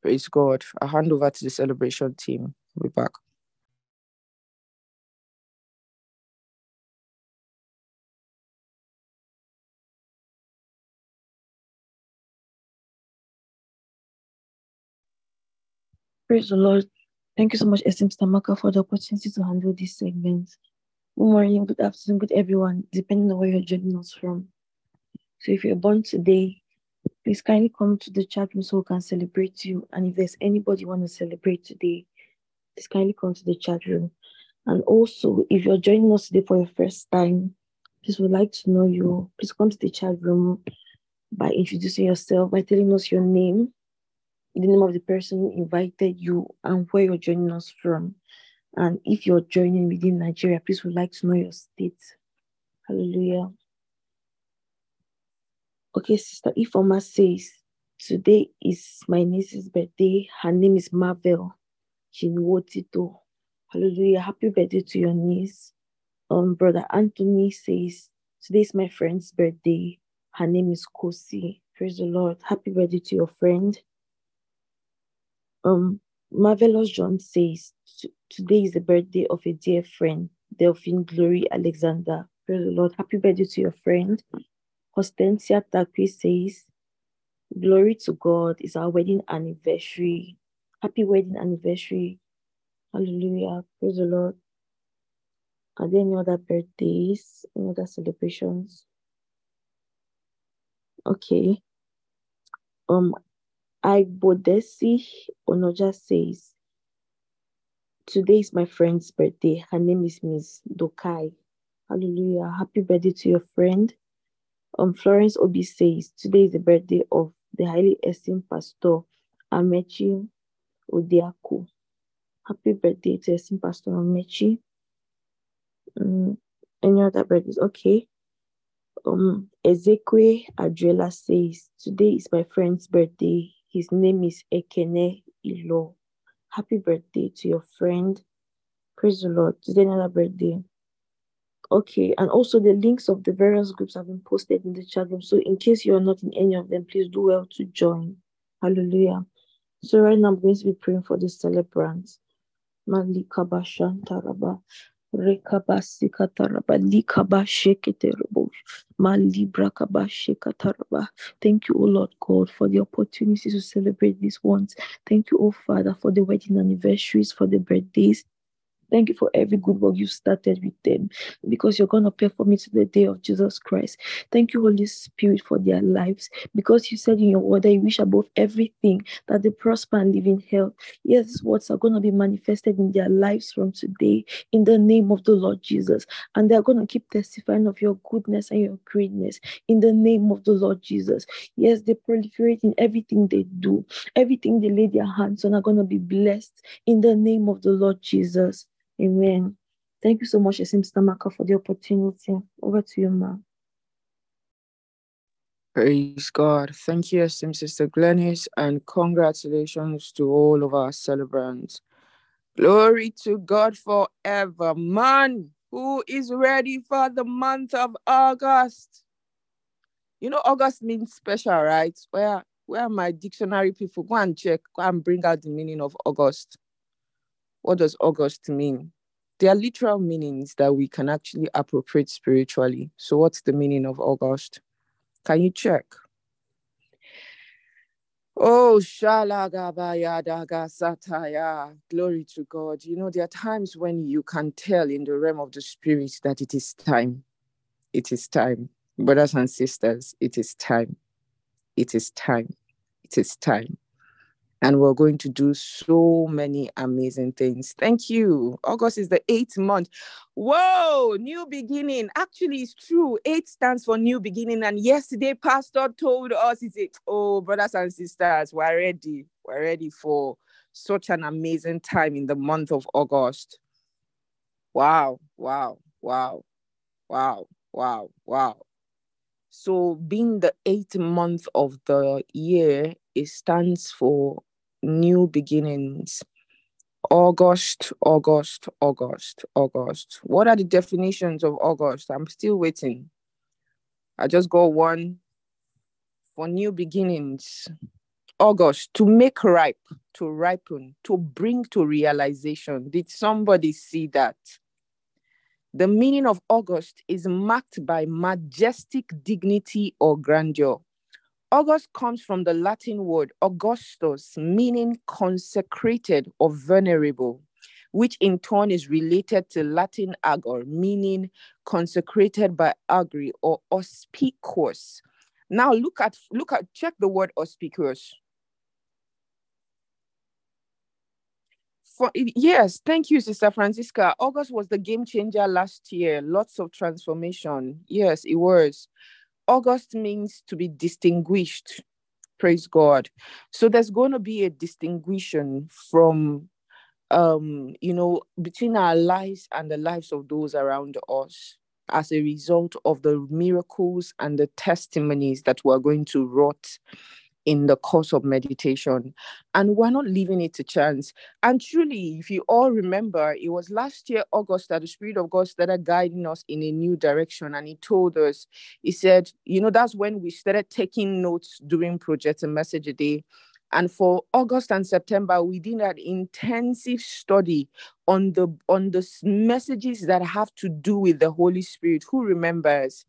Praise God. I hand over to the celebration team. We'll be back. Praise the Lord. Thank you so much, SM Stamaka, for the opportunity to handle this segment. Good morning, good afternoon, good everyone, depending on where you're joining us from. So if you're born today, please kindly come to the chat room so we can celebrate you. And if there's anybody you want to celebrate today, please kindly come to the chat room. And also, if you're joining us today for your first time, please would like to know you. Please come to the chat room by introducing yourself, by telling us your name, the name of the person who invited you and where you're joining us from. And if you're joining within Nigeria, please would like to know your state. Hallelujah. Okay, Sister Ifoma says, Today is my niece's birthday. Her name is Marvel. Chinwotito. Hallelujah. Happy birthday to your niece. Um, Brother Anthony says, Today is my friend's birthday. Her name is Kosi. Praise the Lord. Happy birthday to your friend. Um, Marvelous John says, Today is the birthday of a dear friend, Delphine Glory Alexander. Praise the Lord. Happy birthday to your friend. Hortensia Takwi says, Glory to God. It's our wedding anniversary. Happy wedding anniversary. Hallelujah. Praise the Lord. Are there any other birthdays? Any other celebrations? Okay. Um, Bodesi Onoja says, Today is my friend's birthday. Her name is Miss Dokai. Hallelujah. Happy birthday to your friend. Um, Florence Obi says, Today is the birthday of the highly esteemed pastor Amechi Odiaku. Happy birthday to esteemed pastor Amechi. Um, any other birthdays? Okay. Um, Ezekwe Adrela says, Today is my friend's birthday. His name is Ekene Ilo. Happy birthday to your friend. Praise the Lord. Today another birthday. Okay, and also the links of the various groups have been posted in the chat room. So in case you are not in any of them, please do well to join. Hallelujah. So right now I'm going to be praying for the celebrants. Malika Bashantaraba. Rekabasikataraba. Likaba Sheketerabo. Malibra Kabashekataraba. Thank you, O Lord God, for the opportunity to celebrate these ones. Thank you, O Father, for the wedding anniversaries, for the birthdays. Thank you for every good work you started with them because you're going to perform it to the day of Jesus Christ. Thank you, Holy Spirit, for their lives because you said in your word that you wish above everything that they prosper and live in health. Yes, words are going to be manifested in their lives from today in the name of the Lord Jesus. And they're going to keep testifying of your goodness and your greatness in the name of the Lord Jesus. Yes, they proliferate in everything they do, everything they lay their hands on are going to be blessed in the name of the Lord Jesus. Amen. Thank you so much, Esim Stamaka, for the opportunity. Over to you, ma'am. Praise God. Thank you, Esim Sister Glennis, and congratulations to all of our celebrants. Glory to God forever. Man, who is ready for the month of August? You know, August means special, right? Where where my dictionary people go and check, go and bring out the meaning of August. What does August mean? There are literal meanings that we can actually appropriate spiritually. So, what's the meaning of August? Can you check? Oh, Shalagabayadagasataya. Glory to God. You know, there are times when you can tell in the realm of the spirit that it is time. It is time. Brothers and sisters, it is time. It is time. It is time and we're going to do so many amazing things. Thank you. August is the eighth month. Whoa, new beginning. Actually, it's true. Eight stands for new beginning. And yesterday, Pastor told us, he said, Oh, brothers and sisters, we're ready. We're ready for such an amazing time in the month of August. Wow, wow, wow, wow, wow, wow. So, being the eighth month of the year, it stands for new beginnings. August, August, August, August. What are the definitions of August? I'm still waiting. I just got one for new beginnings. August, to make ripe, to ripen, to bring to realization. Did somebody see that? The meaning of August is marked by majestic dignity or grandeur. August comes from the Latin word Augustus, meaning consecrated or venerable, which in turn is related to Latin augur, meaning consecrated by augury or auspicious. Now look at look at check the word auspicious. For, yes, thank you, Sister Francisca. August was the game changer last year. Lots of transformation. Yes, it was. August means to be distinguished. Praise God. So there's going to be a distinguishing from, um, you know, between our lives and the lives of those around us as a result of the miracles and the testimonies that we're going to wrought in the course of meditation. And we're not leaving it to chance. And truly if you all remember it was last year august that the spirit of god started guiding us in a new direction. And he told us he said you know that's when we started taking notes during projects and message a day. And for august and september we did an intensive study on the on the messages that have to do with the holy spirit. Who remembers?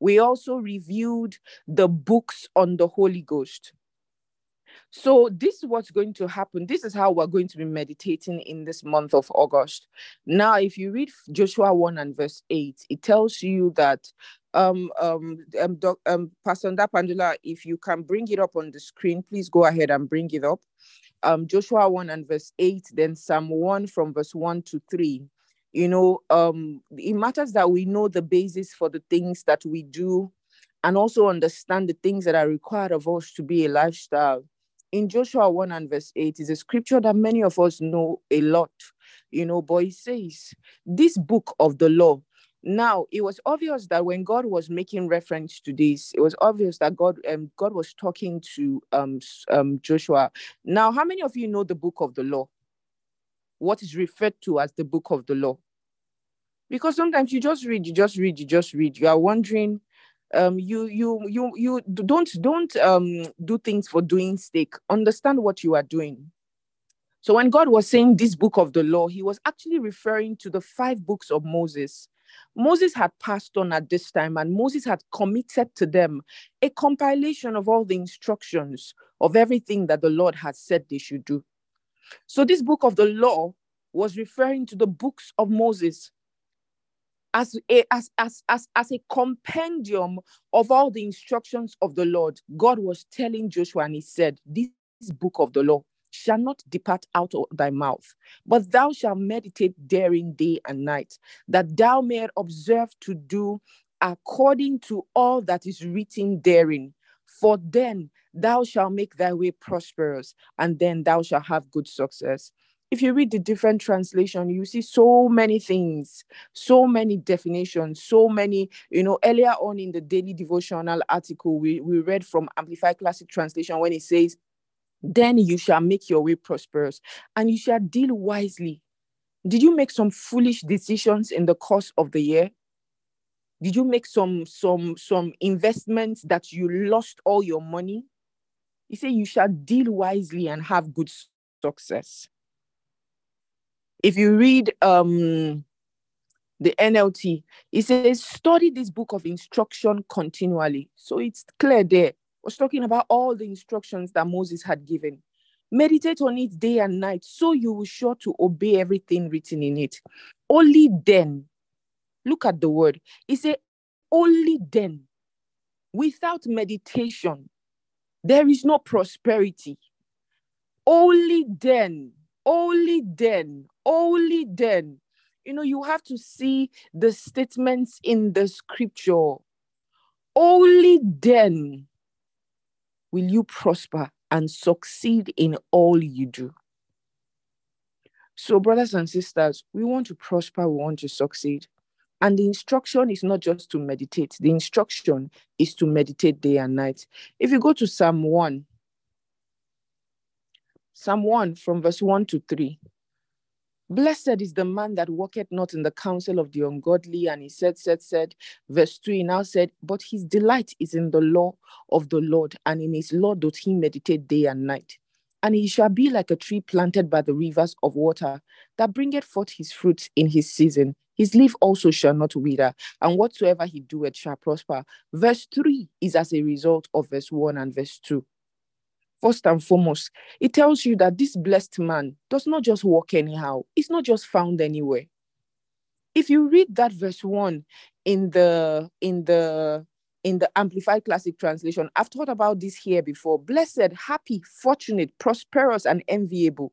We also reviewed the books on the holy ghost so this is what's going to happen. This is how we're going to be meditating in this month of August. Now, if you read Joshua 1 and verse 8, it tells you that um um um, doc, um Pastor Ndapandula, if you can bring it up on the screen, please go ahead and bring it up. Um Joshua 1 and verse 8, then Psalm 1 from verse 1 to 3 you know um it matters that we know the basis for the things that we do and also understand the things that are required of us to be a lifestyle in Joshua 1 and verse 8 is a scripture that many of us know a lot, you know, but it says, This book of the law. Now, it was obvious that when God was making reference to this, it was obvious that God um, God was talking to um, um, Joshua. Now, how many of you know the book of the law? What is referred to as the book of the law? Because sometimes you just read, you just read, you just read. You are wondering, um you you you you don't don't um do things for doing sake. Understand what you are doing. So when god was saying this book of the law he was actually referring to the five books of moses. Moses had passed on at this time and moses had committed to them a compilation of all the instructions of everything that the lord had said they should do. So this book of the law was referring to the books of moses as a as, as as as a compendium of all the instructions of the Lord. God was telling Joshua, and he said, This book of the law shall not depart out of thy mouth, but thou shalt meditate therein day and night, that thou mayest observe to do according to all that is written therein. For then thou shalt make thy way prosperous, and then thou shalt have good success if you read the different translation you see so many things so many definitions so many you know earlier on in the daily devotional article we, we read from amplified classic translation when it says then you shall make your way prosperous and you shall deal wisely. Did you make some foolish decisions in the course of the year? Did you make some some some investments that you lost all your money? He said you shall deal wisely and have good success if you read um, the NLT, it says, study this book of instruction continually. So it's clear there. Was talking about all the instructions that Moses had given. Meditate on it day and night, so you will sure to obey everything written in it. Only then, look at the word. It says, only then, without meditation, there is no prosperity. Only then, only then, only then. You know, you have to see the statements in the scripture. Only then will you prosper and succeed in all you do. So, brothers and sisters, we want to prosper, we want to succeed. And the instruction is not just to meditate, the instruction is to meditate day and night. If you go to Psalm 1, Psalm 1 from verse 1 to 3. Blessed is the man that walketh not in the counsel of the ungodly. And he said, said, said, verse 3 now said, But his delight is in the law of the Lord, and in his law doth he meditate day and night. And he shall be like a tree planted by the rivers of water, that bringeth forth his fruit in his season. His leaf also shall not wither, and whatsoever he doeth shall prosper. Verse 3 is as a result of verse 1 and verse 2 first and foremost, it tells you that this blessed man does not just walk anyhow, it's not just found anywhere. If you read that verse one in the in the in the Amplified Classic Translation, I've thought about this here before. Blessed, happy, fortunate, prosperous, and enviable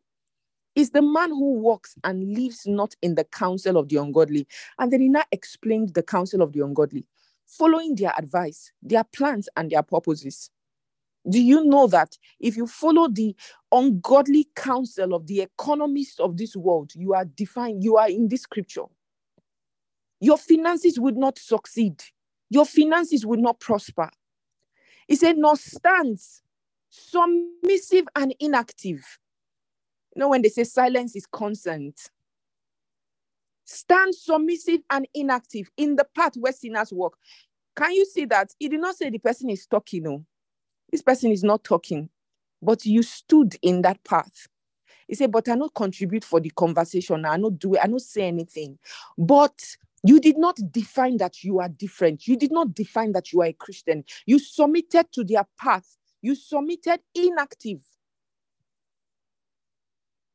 is the man who walks and lives not in the counsel of the ungodly. And then he now explained the counsel of the ungodly, following their advice, their plans, and their purposes. Do you know that if you follow the ungodly counsel of the economists of this world, you are defined, you are in this scripture. Your finances would not succeed, your finances would not prosper. He said, Nor stands submissive and inactive. You know, when they say silence is consent, stand submissive and inactive in the path where sinners walk. Can you see that? He did not say the person is talking, no. This person is not talking, but you stood in that path. He said, But I not contribute for the conversation. I not do it, I not say anything. But you did not define that you are different. You did not define that you are a Christian. You submitted to their path. You submitted inactive.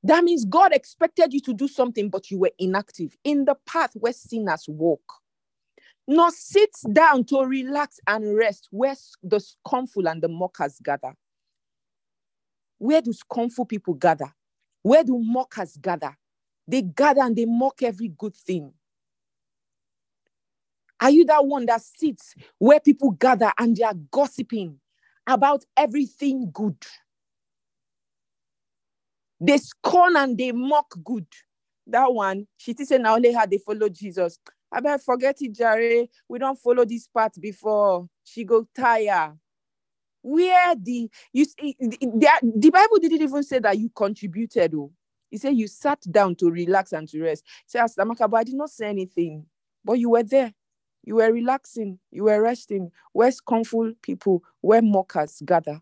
That means God expected you to do something, but you were inactive in the path where sinners walk. Not sit down to relax and rest where the scornful and the mockers gather. Where do scornful people gather? Where do mockers gather? They gather and they mock every good thing. Are you that one that sits where people gather and they are gossiping about everything good? They scorn and they mock good. That one, she said now only had they follow Jesus. I better forget it, Jerry. We don't follow this part before. She go tire. Where the you see the, the Bible didn't even say that you contributed. Oh, he said you sat down to relax and to rest. Say, Astamaka, but I did not say anything. But you were there. You were relaxing. You were resting. Where scornful people, where mockers gather.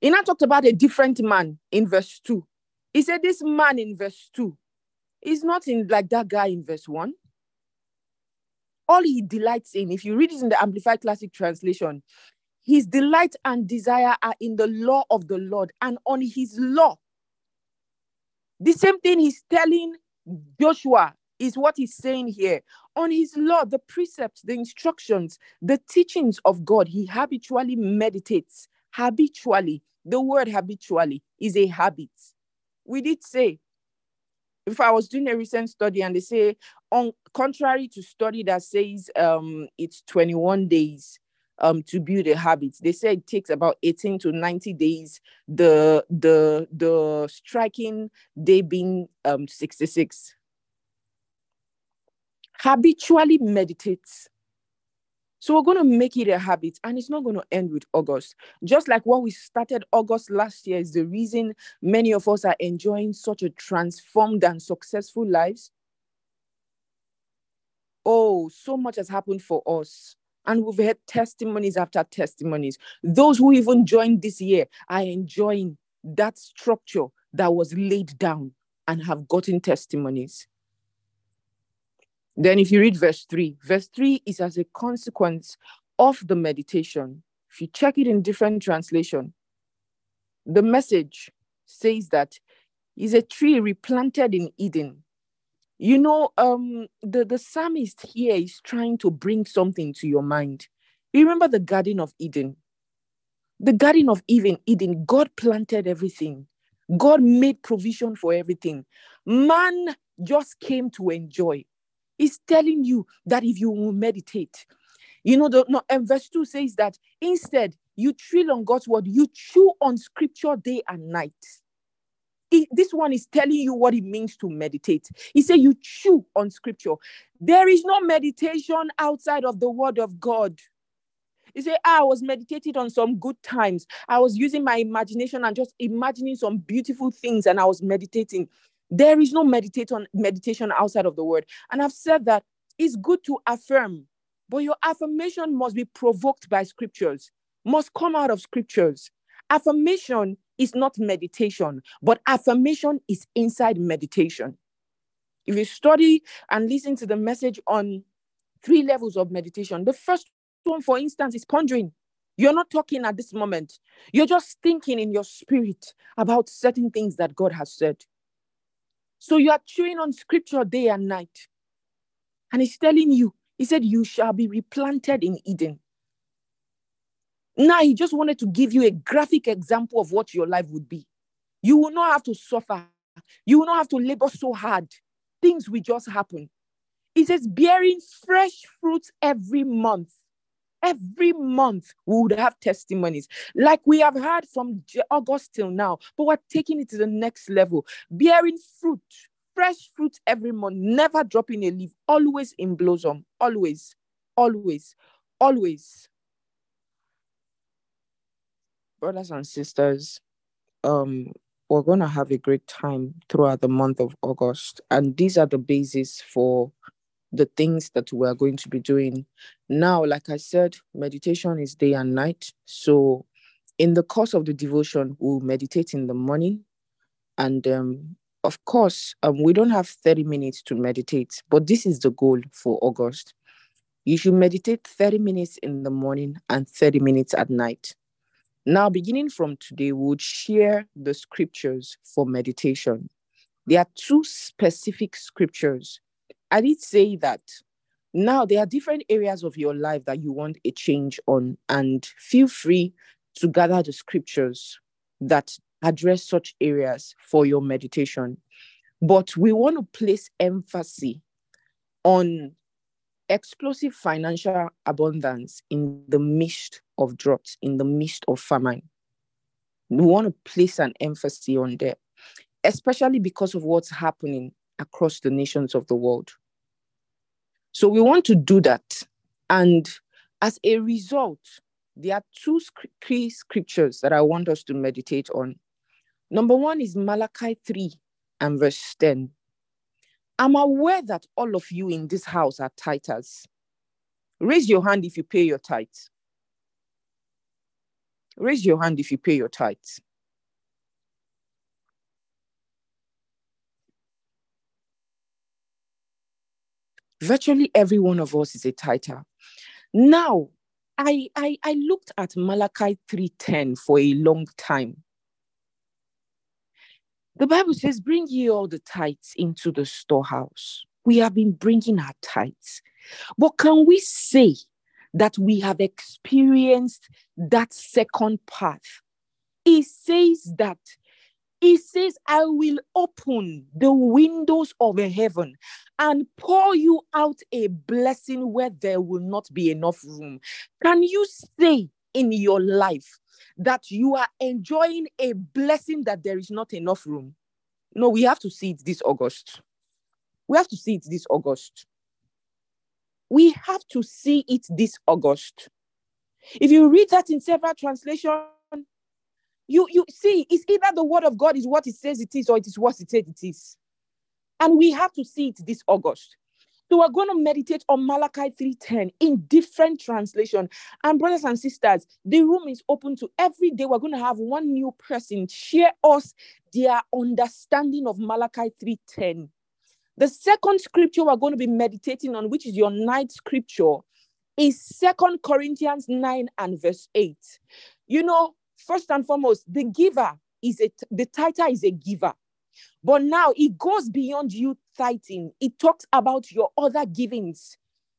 He now talked about a different man in verse 2. He said, This man in verse 2 is not in like that guy in verse 1. All he delights in, if you read it in the Amplified Classic Translation, his delight and desire are in the law of the Lord and on his law. The same thing he's telling Joshua is what he's saying here. On his law, the precepts, the instructions, the teachings of God, he habitually meditates. Habitually. The word habitually is a habit. We did say, if I was doing a recent study and they say, on contrary to study that says um, it's 21 days um, to build a habit, they say it takes about 18 to 90 days. The the the striking day being um, 66. Habitually meditates so we're going to make it a habit and it's not going to end with August. Just like what we started August last year is the reason many of us are enjoying such a transformed and successful lives. Oh, so much has happened for us. And we've had testimonies after testimonies. Those who even joined this year are enjoying that structure that was laid down and have gotten testimonies. Then, if you read verse 3, verse 3 is as a consequence of the meditation. If you check it in different translation, the message says that is a tree replanted in Eden. You know, um, the, the psalmist here is trying to bring something to your mind. You remember the Garden of Eden? The Garden of Eden, Eden, God planted everything. God made provision for everything. Man just came to enjoy. Is telling you that if you will meditate, you know, the no, and verse 2 says that instead you trill on God's word, you chew on scripture day and night. It, this one is telling you what it means to meditate. He said, You chew on scripture. There is no meditation outside of the word of God. He said, ah, I was meditating on some good times. I was using my imagination and just imagining some beautiful things, and I was meditating. There is no meditation meditation outside of the word. And I've said that it's good to affirm, but your affirmation must be provoked by scriptures, must come out of scriptures. Affirmation is not meditation, but affirmation is inside meditation. If you study and listen to the message on three levels of meditation, the first one, for instance, is pondering. You're not talking at this moment. You're just thinking in your spirit about certain things that God has said. So you are chewing on scripture day and night. And he's telling you, he said, You shall be replanted in Eden. Now, he just wanted to give you a graphic example of what your life would be. You will not have to suffer, you will not have to labor so hard. Things will just happen. He says, bearing fresh fruits every month. Every month we would have testimonies like we have heard from August till now, but we're taking it to the next level, bearing fruit, fresh fruit every month, never dropping a leaf, always in blossom, always, always, always. brothers and sisters, um, we're going to have a great time throughout the month of August. And these are the basis for the things that we're going to be doing. Now, like I said, meditation is day and night. So, in the course of the devotion, we'll meditate in the morning. And um, of course, um, we don't have 30 minutes to meditate, but this is the goal for August. You should meditate 30 minutes in the morning and 30 minutes at night. Now, beginning from today, we would share the scriptures for meditation. There are two specific scriptures. I did say that now there are different areas of your life that you want a change on, and feel free to gather the scriptures that address such areas for your meditation. But we want to place emphasis on explosive financial abundance in the midst of drought, in the midst of famine. We want to place an emphasis on that, especially because of what's happening across the nations of the world. So we want to do that. And as a result, there are two key scriptures that I want us to meditate on. Number one is Malachi 3 and verse 10. I'm aware that all of you in this house are tithers. Raise your hand if you pay your tithes. Raise your hand if you pay your tithes. Virtually every one of us is a tither. Now, I, I, I looked at Malachi 3.10 for a long time. The Bible says, Bring ye all the tithes into the storehouse. We have been bringing our tithes. But can we say that we have experienced that second path? It says that he says, I will open the windows of heaven and pour you out a blessing where there will not be enough room. Can you say in your life that you are enjoying a blessing that there is not enough room. No, we have to see it this August. We have to see it this August. We have to see it this August. If you read that in several translations, you, you see it's either the word of God is what it says it is, or it is what it says it is. And we have to see it this August. So we're going to meditate on Malachi 3:10 in different translation. And brothers and sisters, the room is open to every day. We're going to have one new person share us their understanding of Malachi 3:10. The second scripture we're going to be meditating on, which is your night scripture, is Second Corinthians 9 and verse 8. You know, first and foremost, the giver is a the tither is a giver. But now it goes beyond you tithing. It talks about your other givings,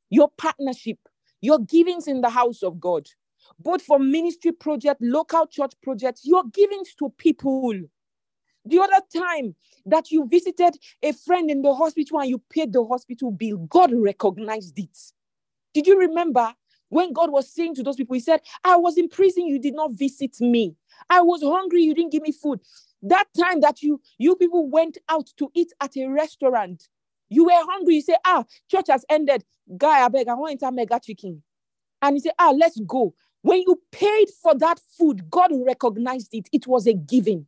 your partnership, your givings in the house of God, both for ministry project, local church projects, your givings to people. The other time that you visited a friend in the hospital and you paid the hospital bill, God recognized it. Did you remember when God was saying to those people, He said, I was in prison, you did not visit me. I was hungry, you didn't give me food. That time that you you people went out to eat at a restaurant, you were hungry. You say, ah, church has ended. Guy, I beg, I want to mega chicken. And you say, ah, let's go. When you paid for that food, God recognized it. It was a giving.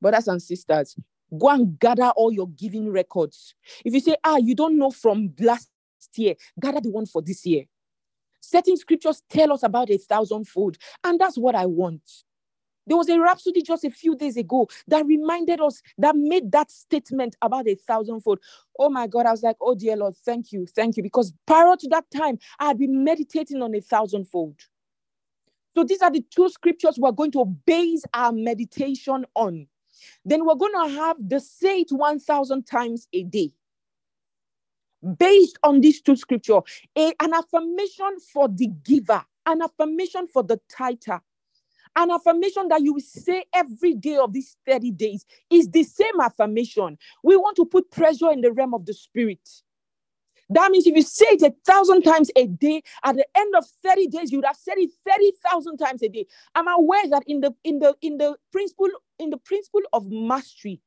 Brothers and sisters, go and gather all your giving records. If you say, ah, you don't know from last year, gather the one for this year. Certain scriptures tell us about a thousandfold, and that's what I want. There was a rhapsody just a few days ago that reminded us, that made that statement about a thousandfold. Oh my God, I was like, oh dear Lord, thank you, thank you. Because prior to that time, I had been meditating on a thousandfold. So these are the two scriptures we're going to base our meditation on. Then we're going to have the say it 1,000 times a day. Based on these two scriptures, a, an affirmation for the giver, an affirmation for the tither, an affirmation that you will say every day of these 30 days is the same affirmation. We want to put pressure in the realm of the spirit. That means if you say it a thousand times a day, at the end of 30 days, you would have said it 30,000 times a day. I'm aware that in the in the in the principle in the principle of mastery,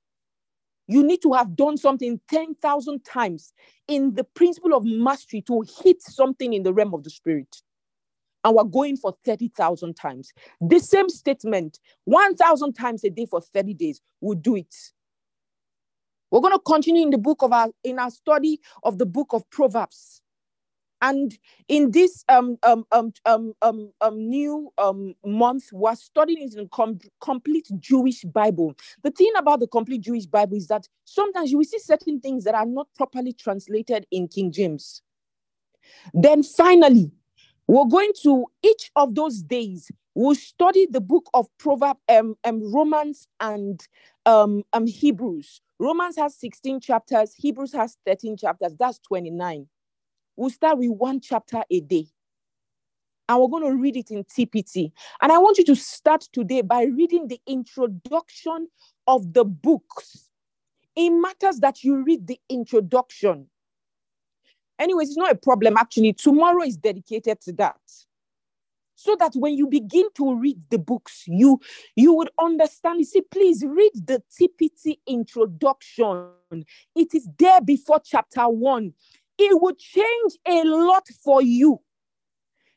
you need to have done something 10,000 times in the principle of mastery to hit something in the realm of the spirit. and we're going for 30,000 times. The same statement, 1,000 times a day for 30 days, we'll do it. We're going to continue in the book of our in our study of the book of Proverbs. And in this um, um, um, um, um, um, new um, month, we're studying it in com- complete Jewish Bible. The thing about the complete Jewish Bible is that sometimes you will see certain things that are not properly translated in King James. Then finally, we're going to each of those days, we'll study the book of Proverbs, um, um, Romans and um, um, Hebrews. Romans has 16 chapters, Hebrews has 13 chapters, that's 29. We'll start with one chapter a day. And we're going to read it in TPT. And I want you to start today by reading the introduction of the books. It matters that you read the introduction. Anyways, it's not a problem. Actually, tomorrow is dedicated to that. So that when you begin to read the books, you you would understand. You see, please read the TPT introduction. It is there before chapter one it would change a lot for you.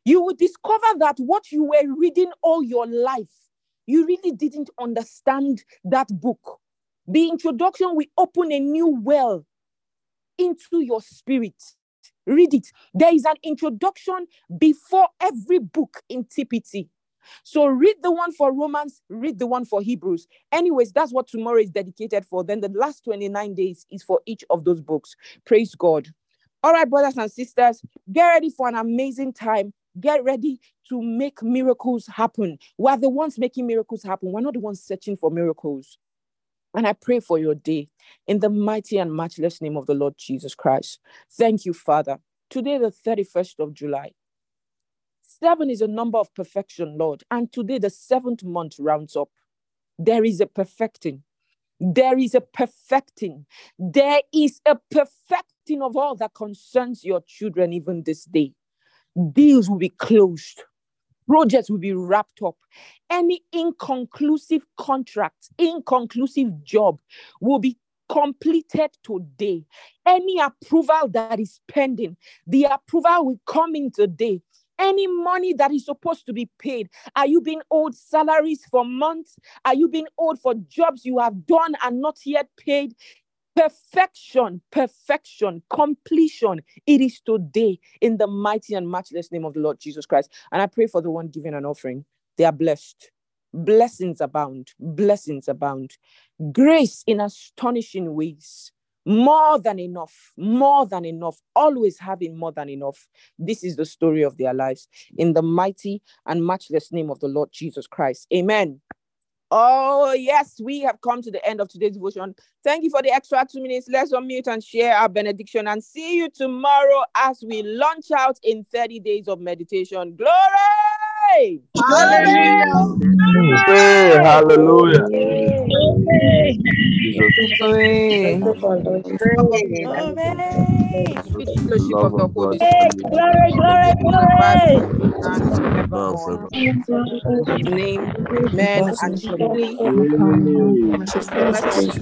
You would discover that what you were reading all your life, you really didn't understand that book. The introduction will open a new well into your spirit. Read it. There is an introduction before every book in TPT. So read the one for Romans, read the one for Hebrews. Anyways, that's what tomorrow is dedicated for. Then the last 29 days is for each of those books. Praise God. All right, brothers and sisters, get ready for an amazing time. Get ready to make miracles happen. We're the ones making miracles happen. We're not the ones searching for miracles. And I pray for your day in the mighty and matchless name of the Lord Jesus Christ. Thank you, Father. Today, the 31st of July. Seven is a number of perfection, Lord. And today, the seventh month rounds up. There is a perfecting. There is a perfecting. There is a perfecting of all that concerns your children even this day. Deals will be closed. Projects will be wrapped up. Any inconclusive contract, inconclusive job will be completed today. Any approval that is pending, the approval will come in today any money that is supposed to be paid? Are you being owed salaries for months? Are you being owed for jobs you have done and not yet paid? Perfection, perfection, completion. It is today in the mighty and matchless name of the Lord Jesus Christ. And I pray for the one giving an offering. They are blessed. Blessings abound. Blessings abound. Grace in astonishing ways more than enough, more than enough, always having more than enough. This is the story of their lives in the mighty and matchless name of the Lord Jesus Christ. Amen. Oh, yes, we have come to the end of today's devotion. Thank you for the extra two minutes. Let's unmute and share our benediction and see you tomorrow as we launch out in 30 days of meditation. Glory! Hallelujah. Hey, hallelujah. Glory. Sweet fellowship of the Holy Spirit. Glory, glory, glory. And Now forevermore. forever. In name, amen. And surely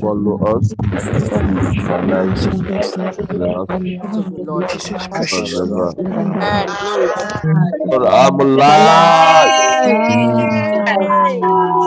follow us and like goodness the of the Lord and forever. and glory to But I'm alive. Alive.